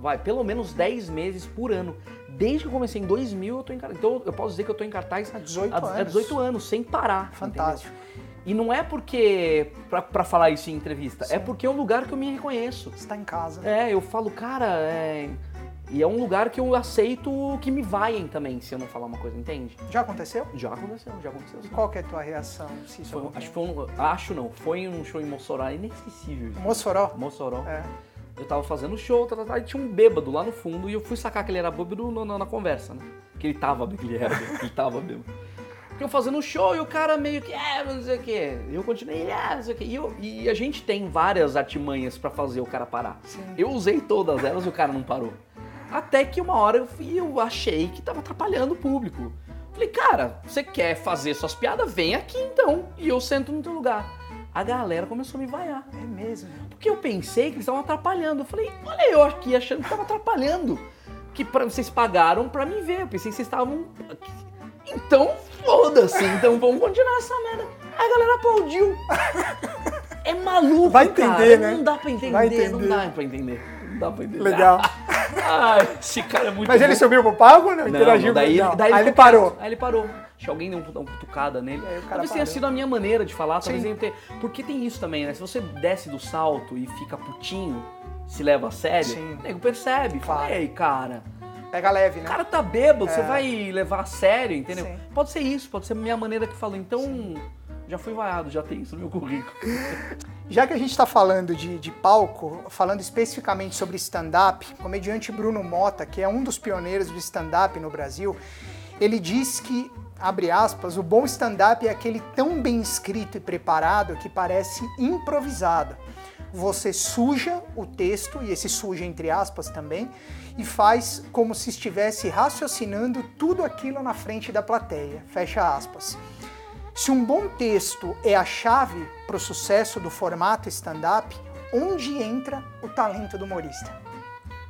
vai, pelo menos 10 meses por ano. Desde que eu comecei em 2000, eu tô em cartaz. Então eu posso dizer que eu tô em cartaz Há 18 há, há anos. 18 anos, sem parar. Fantástico. entendeu? E não é porque pra, pra falar isso em entrevista, é Sim. porque é um lugar que eu me reconheço. Você está em casa. É, eu falo, cara, é... E é um lugar que eu aceito que me vaiem também, se eu não falar uma coisa, entende? Já aconteceu? Já aconteceu, já aconteceu. E sim. qual que é a tua reação? Se isso Foi- acho foi um, acho não, foi um show em Mossoró, inesquecível. isso. Mossoró? Mossoró. É. Eu tava fazendo show, tá, tá, tá, e tinha um bêbado lá no fundo, e eu fui sacar que ele era bêbado no- na, na conversa, né? Que ele tava bêbado, ele era bêbado, ele tava bêbado. Porque eu fazendo show e o cara meio que, é, não sei o quê. Eu continuei, é, não sei o quê. E, eu- e a gente tem várias artimanhas pra fazer o cara parar. Sim. Eu usei todas elas e o cara não parou. Até que uma hora eu, fui- eu achei que tava atrapalhando o público. Falei, cara, você quer fazer suas piadas? Vem aqui então. E eu sento no teu lugar. A galera começou a me vaiar. É mesmo. Porque eu pensei que eles estavam atrapalhando. Eu falei, olha eu aqui achando que tava atrapalhando. Que pra, vocês pagaram pra me ver. Eu pensei que vocês estavam. Então, foda-se. Então vamos continuar essa merda. A galera aplaudiu. É maluco, Vai cara. entender, né? Não dá pra entender, Vai não entender. dá pra entender. Não dá pra entender. Legal. Ai, esse cara é muito Mas bom. ele subiu pro palco ou não? Não, Interagiu não, daí, com- ele- daí Aí ele ficou parou. Aí ele parou. Que alguém deu uma cutucada nele. O talvez tenha sido a minha maneira de falar, talvez Sim. tenha ter. Porque tem isso também, né? Se você desce do salto e fica putinho, se leva a sério, Sim. o nego percebe. Fala, Claro. ei, cara, Pega leve, o né? cara tá bêbado, você É. vai levar a sério, entendeu? Sim. Pode ser isso, pode ser a minha maneira que falou. Então, já fui vaiado, já tem isso no meu currículo. Já que a gente está falando de, de palco, falando especificamente sobre stand-up, o comediante Bruno Mota, que é um dos pioneiros do stand-up no Brasil, ele diz que, abre aspas, o bom stand-up é aquele tão bem escrito e preparado que parece improvisado. Você suja o texto, e esse suja entre aspas também, e faz como se estivesse raciocinando tudo aquilo na frente da plateia. Fecha aspas. Se um bom texto é a chave para o sucesso do formato stand-up, onde entra o talento do humorista?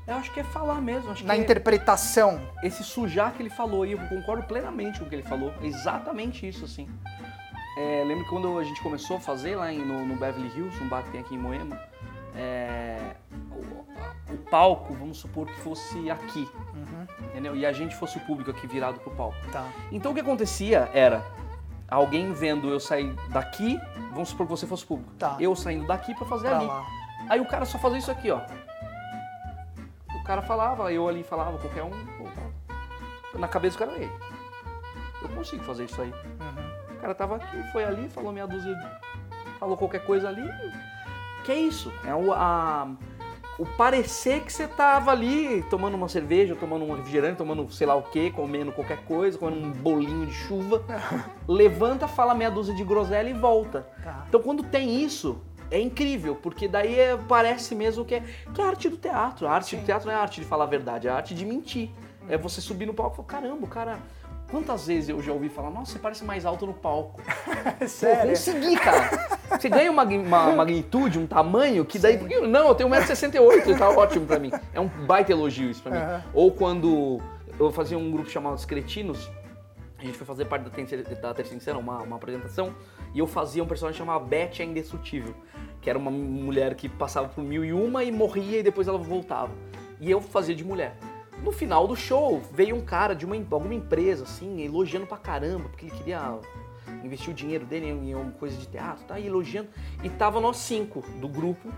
Eu acho que é falar mesmo. Acho Na é interpretação. esse sujar que ele falou, e eu concordo plenamente com o que ele falou. É Exatamente isso, assim. É, lembro que quando a gente começou a fazer lá em- no, no Beverly Hills, um bar que tem aqui em Moema, é, o, o palco, vamos supor que fosse aqui, entendeu? E a gente fosse o público aqui virado pro palco. Tá. Então o que acontecia era alguém vendo eu sair daqui, vamos supor que você fosse o público, Tá. eu saindo daqui pra fazer Pra ali. lá. Aí o cara só fazia isso aqui, ó. O cara falava, eu ali falava, qualquer um. Na cabeça do cara, ei, eu consigo fazer isso aí. Uhum. O cara tava aqui, foi ali, falou meia dúzia, falou qualquer coisa ali. Que é isso? É o, a- o parecer que você tava ali tomando uma cerveja, tomando um refrigerante, tomando sei lá o que, comendo qualquer coisa, comendo um bolinho de chuva. levanta, fala meia dúzia de groselha e volta. Tá. Então quando tem isso, é incrível, porque daí é- parece mesmo que é, que é a arte do teatro. A arte do teatro não é a arte de falar a verdade, é a arte de mentir. É você subir no palco e falar, caramba, o cara. Quantas vezes eu já ouvi falar, nossa, você parece mais alto no palco. Pô, Sério? consegui, cara. Você ganha uma, uma magnitude, um tamanho, que daí. porque- não, eu tenho 1,68m, tá ótimo pra mim. É um baita elogio isso pra mim. Aham. Ou quando eu fazia um grupo chamado Os Cretinos, a gente foi fazer parte da terceira, terceira uma, uma apresentação, e eu fazia um personagem chamado Beth a Indestrutível, que era uma mulher que passava por mil e uma e morria e depois ela voltava. E eu fazia de mulher. No final do show, veio um cara de uma, alguma empresa, assim, elogiando pra caramba, porque ele queria investir o dinheiro dele em, uma coisa de teatro, tá? E elogiando. E tava nós cinco do grupo.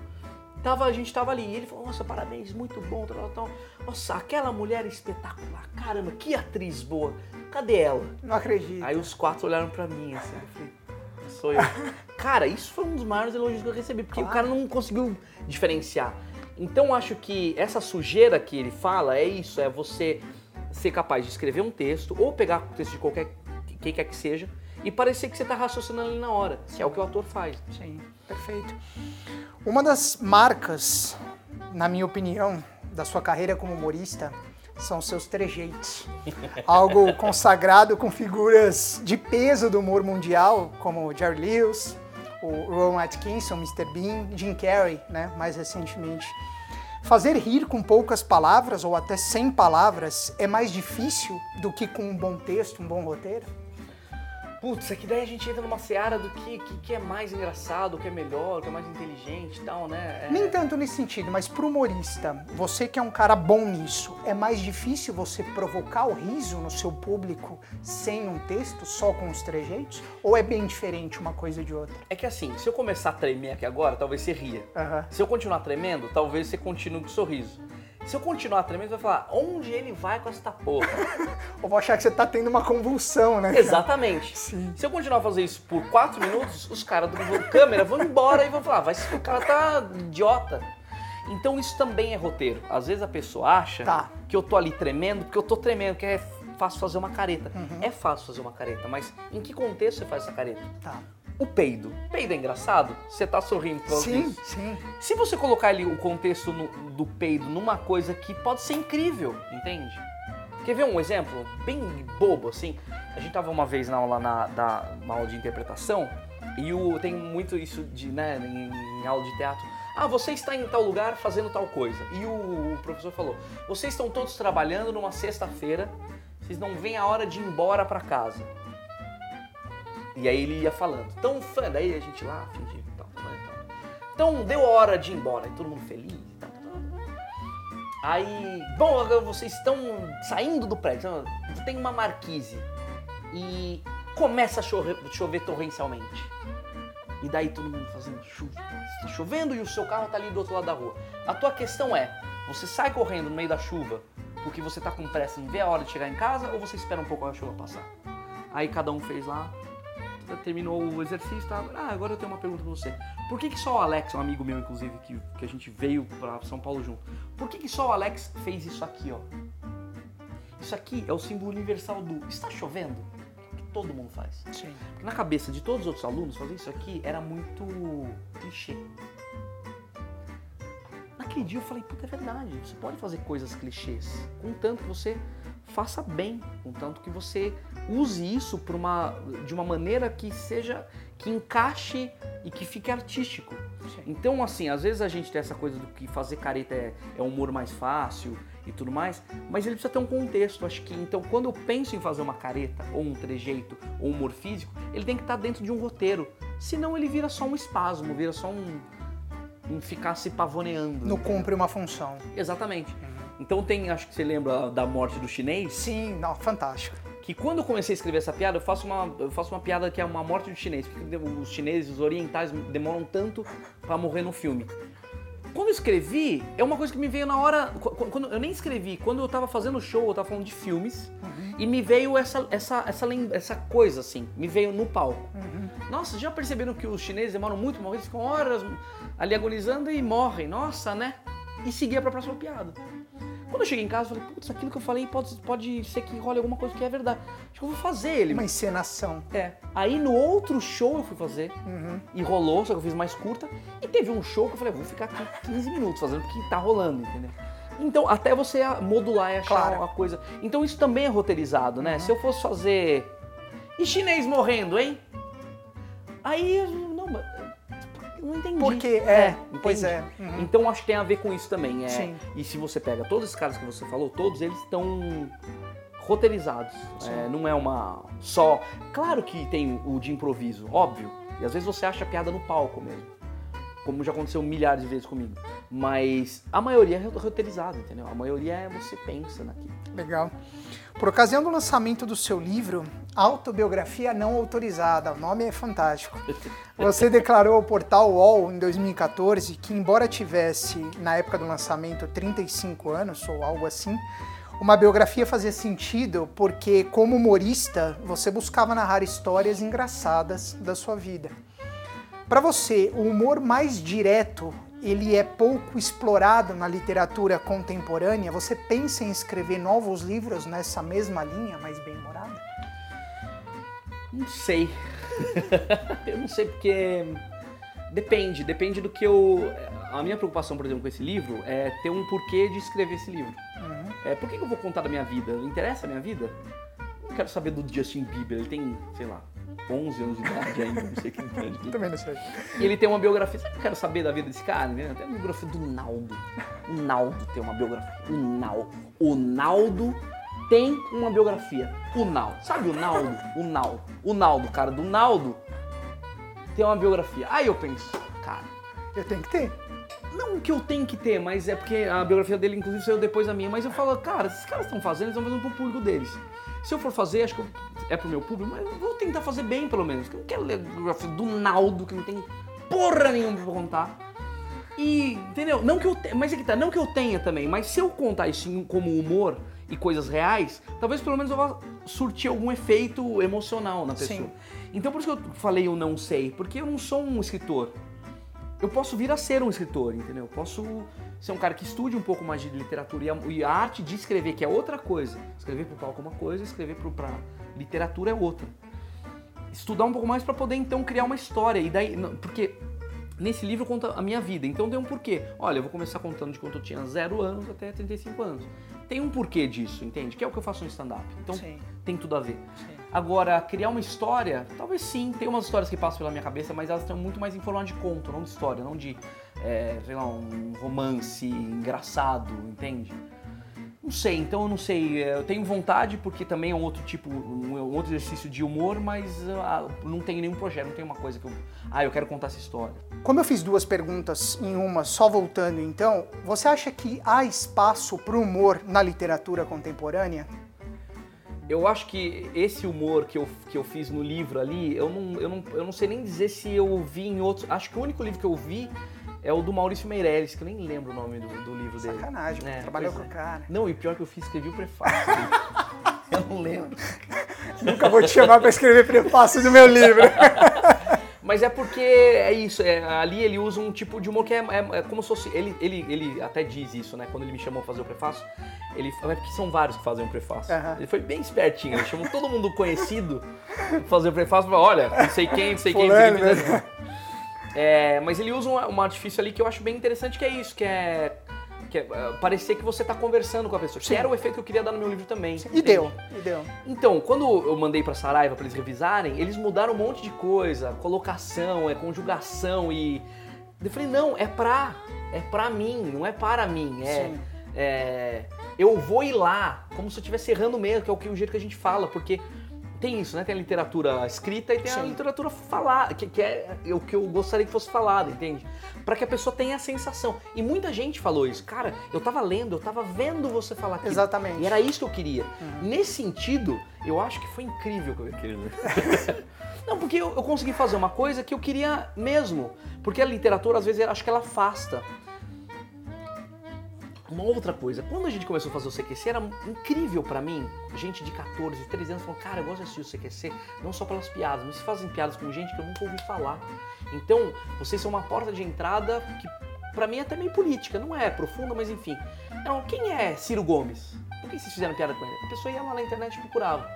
Tava, a gente tava ali. E ele falou, nossa, parabéns, muito bom, tal, tal. Nossa, aquela mulher é espetacular. Caramba, que atriz boa. Cadê ela? Não acredito. Aí os quatro olharam pra mim, assim, eu falei, sou eu. cara, isso foi um dos maiores elogios que eu recebi, porque claro. o cara não conseguiu diferenciar. Então acho que essa sujeira que ele fala é isso, é você ser capaz de escrever um texto ou pegar o texto de qualquer quem quer que seja e parecer que você está raciocinando ali na hora, que é o que o ator faz. Sim, perfeito. Uma das marcas, na minha opinião, da sua carreira como humorista são seus trejeitos. Algo consagrado com figuras de peso do humor mundial, como Jerry Lewis, o Rowan Atkinson, Mr. Bean, Jim Carrey, né, mais recentemente. Fazer rir com poucas palavras ou até sem palavras é mais difícil do que com um bom texto, um bom roteiro? Putz, é que daí a gente entra numa seara do que, que, que, é mais engraçado, o que é melhor, o que é mais inteligente e tal, né? É... Nem tanto nesse sentido, mas pro humorista, você que é um cara bom nisso, é mais difícil você provocar o riso no seu público sem um texto, só com os trejeitos? Ou é bem diferente uma coisa de outra? É que assim, se eu começar a tremer aqui agora, talvez você ria. Uhum. Se eu continuar tremendo, talvez você continue com o sorriso. Se eu continuar tremendo, vai falar, onde ele vai com essa porra? Ou vou achar que você tá tendo uma convulsão, né? Exatamente. Sim. Se eu continuar a fazer isso por quatro minutos, os caras do câmera vão embora e vão falar, vai, o cara tá idiota. Então isso também é roteiro. Às vezes a pessoa acha tá. que eu tô ali tremendo, porque eu tô tremendo, que é fácil fazer uma careta. Uhum. É fácil fazer uma careta, mas em que contexto você faz essa careta? Tá o peido. Peido é engraçado? Você tá sorrindo pra Sim, isso. sim. Se você colocar ali o contexto no, do peido numa coisa que pode ser incrível, entende? Quer ver um exemplo bem bobo assim? A gente tava uma vez na aula na, da, aula de interpretação e o, tem muito isso de, né, em, em aula de teatro. Ah, você está em tal lugar fazendo tal coisa. E o, o professor falou: vocês estão todos trabalhando numa sexta-feira, vocês não veem a hora de ir embora para casa. E aí ele ia falando. Então, fã, daí a gente lá, fingindo e tal. Então, deu a hora de ir embora, e todo mundo feliz. Aí, bom, agora vocês estão saindo do prédio, então, tem uma marquise e começa a chover, chover torrencialmente. E daí todo mundo fazendo chuva, está chovendo e o seu carro está ali do outro lado da rua. A tua questão é, você sai correndo no meio da chuva porque você está com pressa em ver a hora de chegar em casa ou você espera um pouco a chuva passar? Aí cada um fez lá terminou o exercício, tá? Ah, agora eu tenho uma pergunta pra você. Por que, que só o Alex, um amigo meu, inclusive, que, que a gente veio pra São Paulo junto, por que, que só o Alex fez isso aqui, ó? Isso aqui é o símbolo universal do está chovendo? Que todo mundo faz. Sim. Na cabeça de todos os outros alunos, fazer isso aqui era muito clichê. Naquele dia eu falei, puta, é verdade, você pode fazer coisas clichês, contanto que você faça bem, contanto que você use isso uma, de uma maneira que seja, que encaixe e que fique artístico. Sim. Então, assim, às vezes a gente tem essa coisa do que fazer careta é, é um humor mais fácil e tudo mais, mas ele precisa ter um contexto. Acho que, então, quando eu penso em fazer uma careta, ou um trejeito, ou um humor físico, ele tem que estar dentro de um roteiro. Senão ele vira só um espasmo, vira só um, um ficar se pavoneando. Não cumpre uma função. Exatamente. Uhum. Então tem, acho que você lembra da morte do chinês? Sim, não, fantástico. Que quando eu comecei a escrever essa piada, eu faço uma, eu faço uma piada que é uma morte do chinês. Porque os chineses, os orientais demoram tanto para morrer no filme. Quando eu escrevi, é uma coisa que me veio na hora. Quando, eu nem escrevi, quando eu tava fazendo show, eu tava falando de filmes, uhum. e me veio essa, essa, essa, essa coisa assim, me veio no palco. Uhum. Nossa, já perceberam que os chineses demoram muito morrer? Eles ficam horas ali agonizando e morrem. Nossa, né? E seguia pra próxima piada. Quando eu cheguei em casa, eu falei, putz, aquilo que eu falei pode, pode ser que role alguma coisa que é verdade. Acho que eu vou fazer ele. Uma encenação. É. Aí no outro show eu fui fazer, uhum. e rolou, só que eu fiz mais curta. E teve um show que eu falei, vou ficar aqui 15 minutos fazendo o que tá rolando, entendeu? Então, até você modular e achar claro. uma coisa. Então, isso também é roteirizado, né? Uhum. Se eu fosse fazer. E chinês morrendo, hein? Aí, não, não entendi. Porque é, é pois é. Uhum. Então acho que tem a ver com isso também. É, Sim. E se você pega todos esses caras que você falou, todos eles estão roteirizados. É, não é uma só. Claro que tem o de improviso, óbvio. E às vezes você acha piada no palco mesmo como já aconteceu milhares de vezes comigo. Mas a maioria é roteirizada, entendeu? A maioria é você pensa naquilo. Legal. Por ocasião do lançamento do seu livro, Autobiografia Não Autorizada, o nome é fantástico. Você declarou ao portal UOL em 2014 que, embora tivesse, na época do lançamento, 35 anos ou algo assim, uma biografia fazia sentido porque, como humorista, você buscava narrar histórias engraçadas da sua vida. Para você, o humor mais direto, ele é pouco explorado na literatura contemporânea? Você pensa em escrever novos livros nessa mesma linha, mais bem-humorada? Não sei. eu não sei porque depende, depende do que eu a minha preocupação, por exemplo, com esse livro é ter um porquê de escrever esse livro. Uhum. É, por que, que eu vou contar da minha vida? Interessa a minha vida? Não quero saber do Justin Bieber, ele tem, sei lá, 11 anos de idade ainda, não sei quem idade. Também não sei. E ele tem uma biografia, sabe que eu quero saber da vida desse cara? Né? Tem uma biografia do Naldo. O Naldo tem uma biografia. O Naldo. O Naldo tem uma biografia. O Naldo. Sabe o Naldo? O Naldo. O Naldo, cara, do Naldo tem uma biografia. Aí eu penso, cara. Eu tenho que ter. Não que eu tenho que ter, mas é porque a biografia dele, inclusive, saiu depois da minha. Mas eu falo, cara, esses caras estão fazendo, eles estão fazendo pro público deles. Se eu for fazer, acho que é pro meu público, mas eu vou tentar fazer bem, pelo menos. Eu não quero ler biografia do Naldo, que não tem porra nenhuma pra contar. E, entendeu? Não que eu te... Mas é que tá, não que eu tenha também, mas se eu contar isso como humor e coisas reais, talvez pelo menos eu vá surtir algum efeito emocional na pessoa. Sim. Então por isso que eu falei eu não sei, porque eu não sou um escritor eu posso vir a ser um escritor, entendeu? Eu posso ser um cara que estude um pouco mais de literatura e a, e a arte de escrever, que é outra coisa. Escrever para o palco é uma coisa, escrever para literatura é outra. Estudar um pouco mais para poder então criar uma história. E daí, porque nesse livro conta a minha vida, então tem um porquê. Olha, eu vou começar contando de quando eu tinha 0 anos até 35 anos. Tem um porquê disso, entende? Que é o que eu faço no stand-up. Então Sim. tem tudo a ver. Sim. Agora, criar uma história, talvez sim, tem umas histórias que passam pela minha cabeça, mas elas estão muito mais em forma de conto, não de história, não de, é, sei lá, um romance engraçado, entende? Não sei, então eu não sei. Eu tenho vontade porque também é um outro tipo, um outro exercício de humor, mas ah, não tenho nenhum projeto, não tenho uma coisa que eu. Ah, eu quero contar essa história. Como eu fiz duas perguntas em uma, só voltando então, você acha que há espaço para o humor na literatura contemporânea? Eu acho que esse humor que eu, que eu fiz no livro ali, eu não, eu, não, eu não sei nem dizer se eu vi em outros. Acho que o único livro que eu vi é o do Maurício Meirelles, que eu nem lembro o nome do, do livro dele. Sacanagem, é, trabalhou com o é. cara. Não, e pior que eu fiz, escrevi o prefácio. eu não lembro. Nunca vou te chamar para escrever prefácio do meu livro. Mas é porque é isso, é, ali ele usa um tipo de humor que é, é, é, como se fosse. Ele, ele, ele até diz isso, né? Quando ele me chamou pra fazer o prefácio, ele é porque são vários que fazem o prefácio. Uhum. Ele foi bem espertinho, ele chamou todo mundo conhecido pra fazer o prefácio pra, olha, não sei quem, não sei quem, não sei quem. Né? É, mas ele usa um, um artifício ali que eu acho bem interessante, que é isso, que é que é, uh, parecer que você está conversando com a pessoa. Sim. Que era o efeito que eu queria dar no meu livro também. E deu, e deu. Então, quando eu mandei para Saraiva para eles revisarem, eles mudaram um monte de coisa, colocação, é conjugação e eu falei, não, é pra, é pra mim, não é para mim, é, é eu vou ir lá, como se eu estivesse errando mesmo, que é o, que, o jeito que a gente fala, porque tem isso, né? Tem a literatura escrita e tem Sim. a literatura falada, que, que, é o que eu gostaria que fosse falada, entende? Para que a pessoa tenha a sensação. E muita gente falou isso. Cara, eu tava lendo, eu tava vendo você falar aquilo. Exatamente. E era isso que eu queria. Uhum. Nesse sentido, eu acho que foi incrível que eu queria. Não, porque eu, eu consegui fazer uma coisa que eu queria mesmo. Porque a literatura, às vezes, acho que ela afasta. Uma outra coisa, quando a gente começou a fazer o CQC, era incrível para mim, gente de 14, 13 anos falou, cara, eu gosto de assistir o CQC, não só pelas piadas, mas fazem piadas com gente que eu nunca ouvi falar. Então, vocês são uma porta de entrada que para mim é até meio política, não é profunda, mas enfim. Então, quem é Ciro Gomes? Por que vocês fizeram piada com ele? A pessoa ia lá na internet e procurava.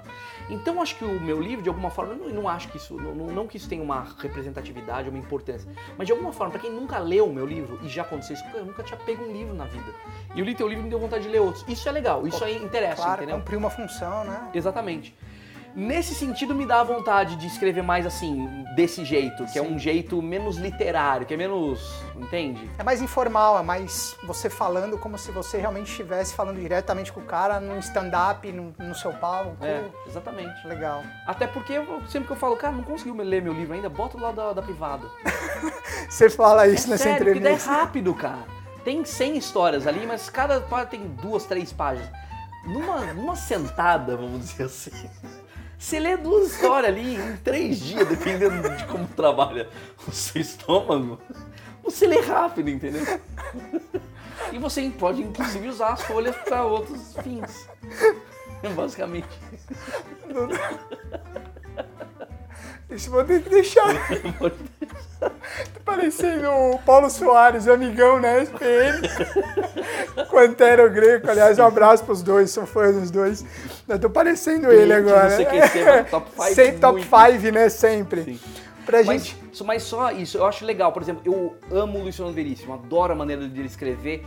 Então acho que o meu livro, de alguma forma, não, não acho que isso, não, não, que isso tenha uma representatividade, uma importância, mas de alguma forma, para quem nunca leu o meu livro e já aconteceu isso, eu nunca tinha pego um livro na vida. E eu li teu livro e me deu vontade de ler outros. Isso é legal, isso aí interessa, claro, entendeu? cumprir uma função, né? Exatamente. Nesse sentido, me dá vontade de escrever mais assim, desse jeito, que Sim. é um jeito menos literário, que é menos. Entende? É mais informal, é mais você falando como se você realmente estivesse falando diretamente com o cara num stand-up, no, no, seu palco. É, exatamente. Legal. Até porque sempre que eu falo, cara, não conseguiu ler meu livro ainda, bota lá da, da privada. você fala isso é nessa sério, entrevista. é rápido, cara. Tem 100 histórias ali, mas cada história tem duas, três páginas. Numa, numa sentada, vamos dizer assim. Você lê duas histórias ali em três dias, dependendo de como trabalha o seu estômago. Você lê rápido, entendeu? E você pode, inclusive, usar as folhas para outros fins. Basicamente. Isso vou ter que deixar. tá parecendo o Paulo Soares, o amigão, né? SPM. Com Antero Greco. Aliás, um abraço pros dois, sou fã dos dois. Eu tô parecendo Tem ele agora. Você quer ser top 5. Sem top 5, né? Sempre. Sim. Pra mas, gente. Mas só isso, eu acho legal. Por exemplo, eu amo o Luciano Veríssimo, adoro a maneira dele escrever.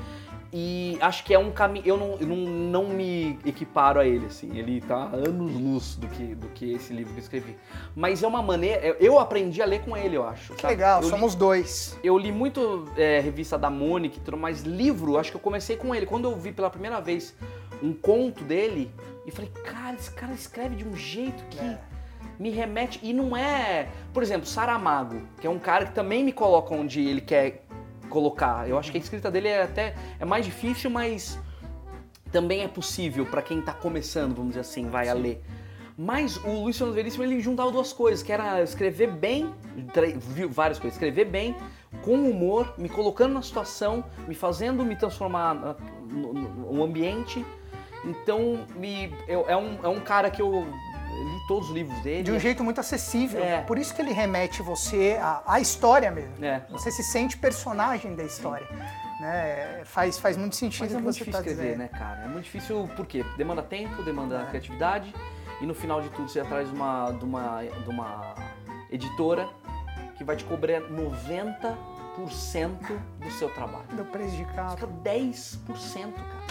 E acho que é um caminho. Eu, não, eu não, não me equiparo a ele, assim. Ele tá anos-luz do que, do que esse livro que eu escrevi. Mas é uma maneira. Eu aprendi a ler com ele, eu acho. Que sabe? legal, eu somos li, dois. Eu li muito é, revista da Mônica e tudo, mas livro, acho que eu comecei com ele. Quando eu vi pela primeira vez um conto dele, e falei, cara, esse cara escreve de um jeito que. É me remete. E não é. Por exemplo, Saramago, que é um cara que também me coloca onde ele quer colocar. Eu acho que a escrita dele é até é mais difícil, mas também é possível para quem está começando, vamos dizer assim, vai Sim. a ler. Mas o Luiz Fernando Veríssimo ele juntava duas coisas, que era escrever bem, viu várias coisas, escrever bem, com humor, me colocando na situação, me fazendo me transformar no, no, no ambiente. Então, me, eu, é, um, é um cara que eu li todos os livros dele. De um jeito muito acessível. É. Por isso que ele remete você à, à história mesmo. É. Você se sente personagem da história. Né? Faz, faz muito sentido Mas é muito difícil tá escrever, né, cara? É muito difícil porque demanda tempo, demanda é. criatividade e no final de tudo você atrás de uma, de uma, de uma editora que vai te cobrar 90% do seu trabalho. Do preço de capa. Fica 10%, cara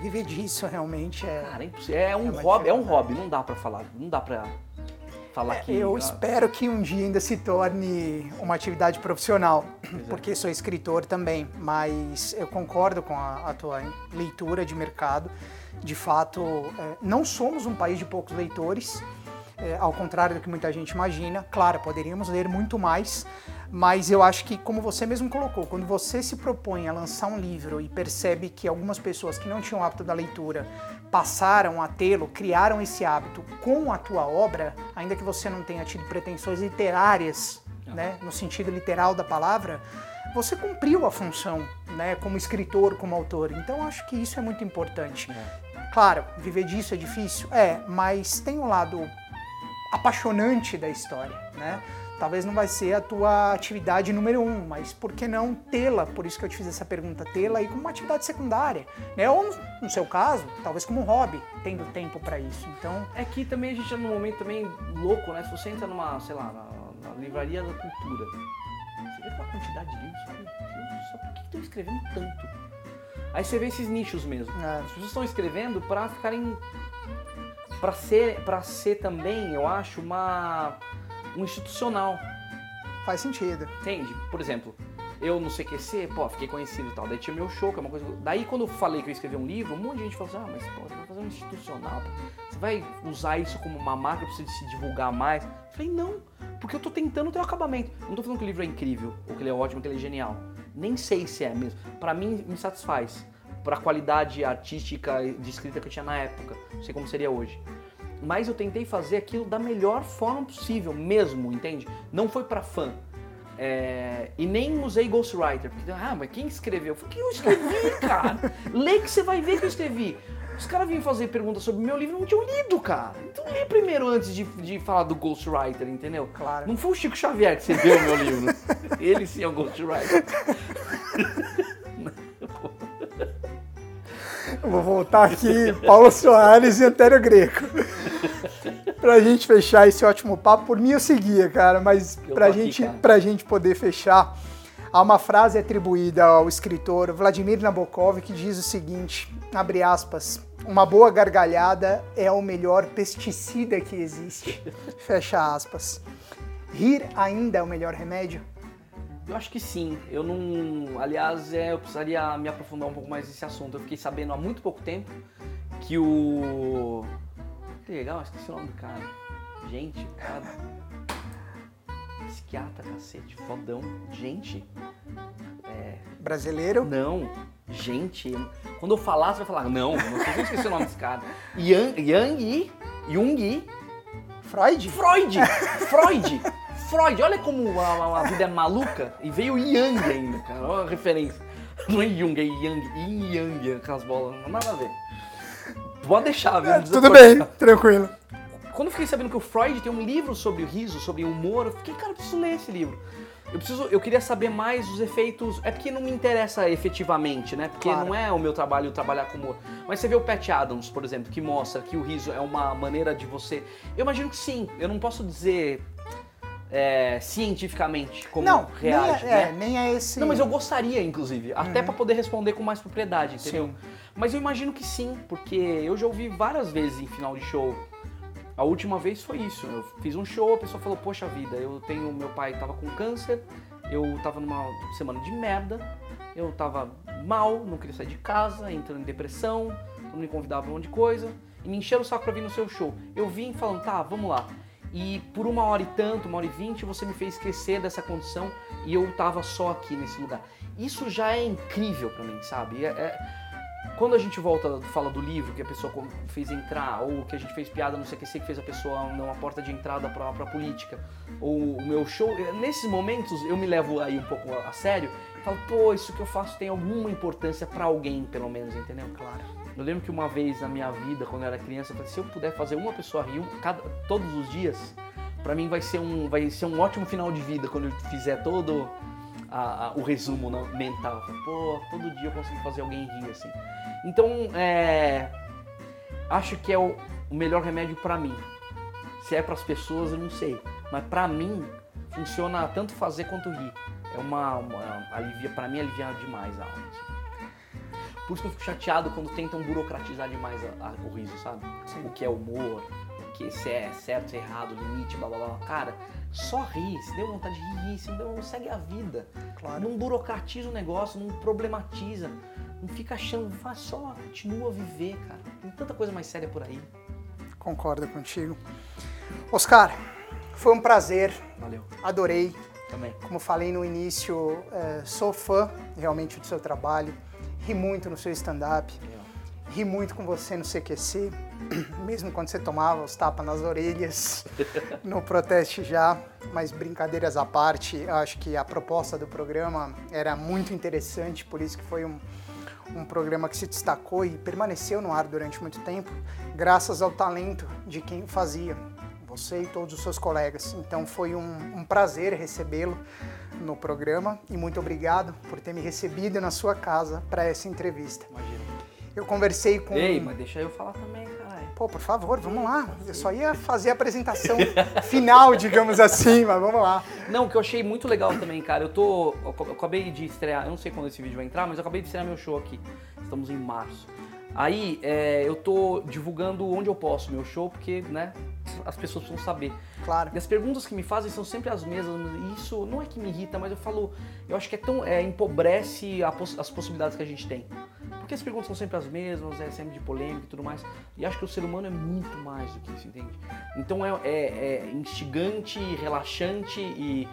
viver disso realmente é. Cara, é, é um é hobby, é um hobby, não dá para falar, não dá para falar é, que. Eu espero que um dia ainda se torne uma atividade profissional, porque sou escritor também, mas eu concordo com a, a tua leitura de mercado. De fato, é, não somos um país de poucos leitores. É, ao contrário do que muita gente imagina. Claro, poderíamos ler muito mais, mas eu acho que, como você mesmo colocou, quando você se propõe a lançar um livro e percebe que algumas pessoas que não tinham hábito da leitura passaram a tê-lo, criaram esse hábito com a tua obra, ainda que você não tenha tido pretensões literárias, né, no sentido literal da palavra, você cumpriu a função, né, como escritor, como autor. Então acho que isso é muito importante. É. Claro, viver disso é difícil, é, mas tem um lado apaixonante da história, né? Talvez não vai ser a tua atividade número um, mas por que não tê-la? Por isso que eu te fiz essa pergunta, tê-la aí como uma atividade secundária, né? Ou no seu caso, talvez como um hobby, tendo tempo para isso. Então é que também a gente está num momento também louco, né? Se você entra numa, sei lá, na, na livraria da cultura, você vê uma quantidade de livros, meu Deus, só por que estão escrevendo tanto? Aí você vê esses nichos mesmo. É. As pessoas estão escrevendo para ficarem para ser para ser também, eu acho, uma um institucional. Faz sentido. Entende? Por exemplo, eu no CQC, pô, fiquei conhecido e tal. Daí tinha meu show, que é uma coisa. Daí quando eu falei que eu escrevi um livro, um monte de gente falou assim: ah, mas pô, você vai fazer um institucional. Você vai usar isso como uma marca pra você se divulgar mais? Eu falei, não, porque eu tô tentando ter um acabamento. Não tô falando que o livro é incrível, ou que ele é ótimo, que ele é genial. Nem sei se é mesmo. Para mim, me satisfaz. Pra qualidade artística de escrita que eu tinha na época. Não sei como seria hoje mas eu tentei fazer aquilo da melhor forma possível, mesmo, entende? Não foi para fã. É, e nem usei Ghostwriter, porque, ah, mas quem escreveu? Eu falei, que eu escrevi, cara? Lê que você vai ver que eu escrevi. Os caras vinham fazer perguntas sobre o meu livro e não tinham lido, cara. Então lê primeiro antes de, de falar do Ghostwriter, entendeu? Claro. Não foi o Chico Xavier que você deu o meu livro. Ele sim é o Ghostwriter. Vou voltar aqui, Paulo Soares e Antério Greco. pra gente fechar esse ótimo papo, por mim eu seguia, cara, mas pra gente, aqui, cara. pra gente poder fechar, Há uma frase atribuída ao escritor Vladimir Nabokov que diz o seguinte, abre aspas, uma boa gargalhada é o melhor pesticida que existe. Fecha aspas. Rir ainda é o melhor remédio? Eu acho que sim. Eu não. Aliás, é, eu precisaria me aprofundar um pouco mais nesse assunto. Eu fiquei sabendo há muito pouco tempo que o. Que legal, esqueci o nome do cara. Gente, cara. Psiquiatra, cacete, fodão. Gente. É... Brasileiro? Não. Gente. Quando eu falar, você vai falar, não, não sei se eu esqueci o nome desse cara. Yang, Yang, Jung. Freud? Freud! Freud! Freud, olha como a, a, vida é maluca. E veio Yang ainda, cara. Olha a referência. Não é Jung, é Yang. Yin Yang, aquelas bolas. Não nada a ver. Pode deixar, viu? É, tudo bem, tranquilo. Quando eu fiquei sabendo que o Freud tem um livro sobre o riso, sobre o humor, eu fiquei, cara, eu preciso ler esse livro. Eu preciso, eu queria saber mais os efeitos. É porque não me interessa efetivamente, né? Porque claro. não é o meu trabalho trabalhar com humor. Mas você vê o Pat Adams, por exemplo, que mostra que o riso é uma maneira de você. Eu imagino que sim. Eu não posso dizer é, cientificamente como não, reage. Nem é, né? é, nem é esse. Não, mas eu gostaria, inclusive, uhum. até para poder responder com mais propriedade, entendeu? Sim. Mas eu imagino que sim, porque eu já ouvi várias vezes em final de show. A última vez foi isso. Eu fiz um show, a pessoa falou: Poxa vida, eu tenho. Meu pai tava com câncer, eu tava numa semana de merda, eu tava mal, não queria sair de casa, entrando em depressão, todo me convidava pra um monte de coisa, e me encheram o saco pra vir no seu show. Eu vim falando: Tá, vamos lá e por uma hora e tanto, uma hora e vinte, você me fez esquecer dessa condição e eu tava só aqui nesse lugar. Isso já é incrível para mim, sabe? É, é, quando a gente volta, fala do livro que a pessoa fez entrar, ou que a gente fez piada no CQC que fez a pessoa numa porta de entrada pra, pra política, ou o meu show, nesses momentos eu me levo aí um pouco a, a sério e falo, pô, isso que eu faço tem alguma importância para alguém, pelo menos, entendeu? Claro. Eu lembro que uma vez na minha vida, quando eu era criança, eu falei, se eu puder fazer uma pessoa rir cada, todos os dias, para mim vai ser, um, vai ser um ótimo final de vida quando eu fizer todo a, a, o resumo mental. Pô, todo dia eu consigo fazer alguém rir assim. Então, é, acho que é o, o melhor remédio para mim. Se é para as pessoas, eu não sei. Mas para mim, funciona tanto fazer quanto rir. É uma, uma alivia, para mim alivia demais a alma. Por isso que eu fico chateado quando tentam burocratizar demais a, a, o riso, sabe? Sim. O que é humor, o que se é certo, se é errado, limite, blá blá blá. Cara, só ri, se deu vontade de rir, se deu, segue a vida. Claro. Não burocratiza o negócio, não problematiza. Não fica achando, faz só, continua a viver, cara. Tem tanta coisa mais séria por aí. Concordo contigo. Oscar, foi um prazer. Valeu. Adorei. Também. Como falei no início, é, sou fã realmente do seu trabalho ri muito no seu stand-up, ri muito com você no CQC, mesmo quando você tomava os tapas nas orelhas no Proteste Já, mas brincadeiras à parte, acho que a proposta do programa era muito interessante, por isso que foi um, um programa que se destacou e permaneceu no ar durante muito tempo, graças ao talento de quem o fazia, você e todos os seus colegas. Então foi um, um prazer recebê-lo no programa e muito obrigado por ter me recebido na sua casa para essa entrevista. Imagina. Eu conversei com. Ei, mas deixa eu falar também, cara. Pô, por favor, vamos lá. Eu só ia fazer a apresentação final, digamos assim, mas vamos lá. Não, o que eu achei muito legal também, cara, eu tô. Eu acabei de estrear, eu não sei quando esse vídeo vai entrar, mas eu acabei de estrear meu show aqui. Estamos em março. Aí é, eu tô divulgando onde eu posso meu show, porque, né, as pessoas precisam saber. Claro. E as perguntas que me fazem são sempre as mesmas. E isso não é que me irrita, mas eu falo, eu acho que é tão. É, empobrece poss as possibilidades que a gente tem. Porque as perguntas são sempre as mesmas, é sempre de polêmica e tudo mais. E acho que o ser humano é muito mais do que isso, entende? Então é, é, é instigante, relaxante e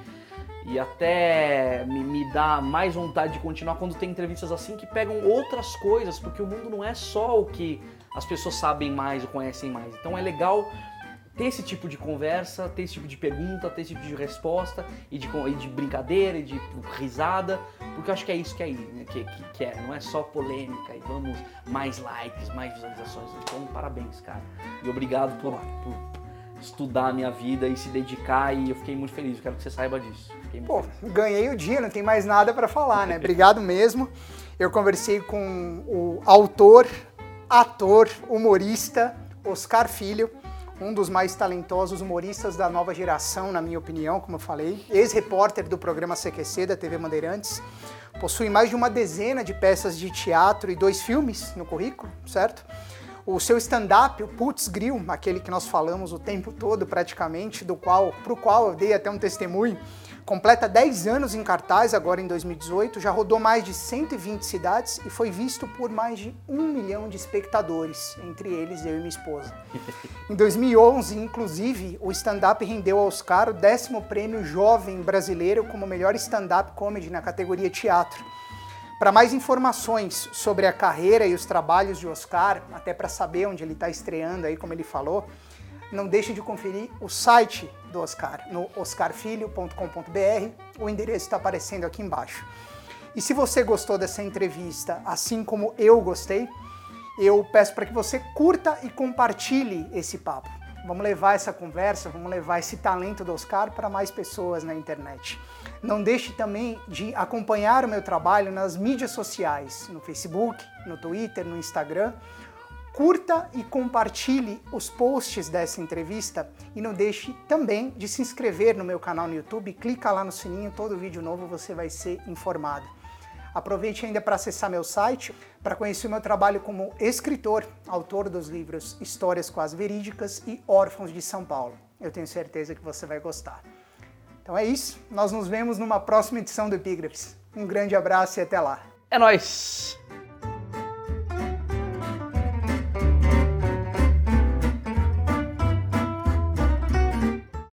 e até me, me dá mais vontade de continuar quando tem entrevistas assim que pegam outras coisas, porque o mundo não é só o que as pessoas sabem mais ou conhecem mais. Então é legal ter esse tipo de conversa, ter esse tipo de pergunta, ter esse tipo de resposta e de, e de brincadeira e de risada, porque eu acho que é isso que é, né, que, que, que, é, não é só polêmica e vamos mais likes, mais visualizações. Então, parabéns, cara. E obrigado por, por estudar a minha vida e se dedicar e eu fiquei muito feliz. Eu quero que você saiba disso. Pô, ganhei o dia, não tem mais nada para falar, né? Obrigado mesmo. Eu conversei com o autor, ator, humorista Oscar Filho um dos mais talentosos humoristas da nova geração, na minha opinião, como eu falei, ex-repórter do programa CQC da TV Bandeirantes, possui mais de uma dezena de peças de teatro e dois filmes no currículo, certo? O seu stand-up, o Putz Grill, aquele que nós falamos o tempo todo praticamente, do qual, pro qual eu dei até um testemunho, completa 10 anos em cartaz agora em 2018, já rodou mais de 120 cidades e foi visto por mais de um milhão de espectadores, entre eles eu e minha esposa. Em 2011, inclusive, o stand-up rendeu ao Oscar o décimo prêmio Jovem Brasileiro como melhor stand-up comedy na categoria teatro. Para mais informações sobre a carreira e os trabalhos de Oscar, até para saber onde ele está estreando aí, como ele falou, não deixe de conferir o site do Oscar, no oscarfilho.com.br. O endereço está aparecendo aqui embaixo. E se você gostou dessa entrevista, assim como eu gostei, eu peço para que você curta e compartilhe esse papo. Vamos levar essa conversa, vamos levar esse talento do Oscar para mais pessoas na internet. Não deixe também de acompanhar o meu trabalho nas mídias sociais, no Facebook, no Twitter, no Instagram Curta e compartilhe os posts dessa entrevista e não deixe também de se inscrever no meu canal no YouTube. Clica lá no sininho, todo vídeo novo você vai ser informado. Aproveite ainda para acessar meu site para conhecer o meu trabalho como escritor, autor dos livros Histórias Quase Verídicas e Órfãos de São Paulo. Eu tenho certeza que você vai gostar. Então é isso, nós nos vemos numa próxima edição do Epígrafes. Um grande abraço e até lá. É nóis!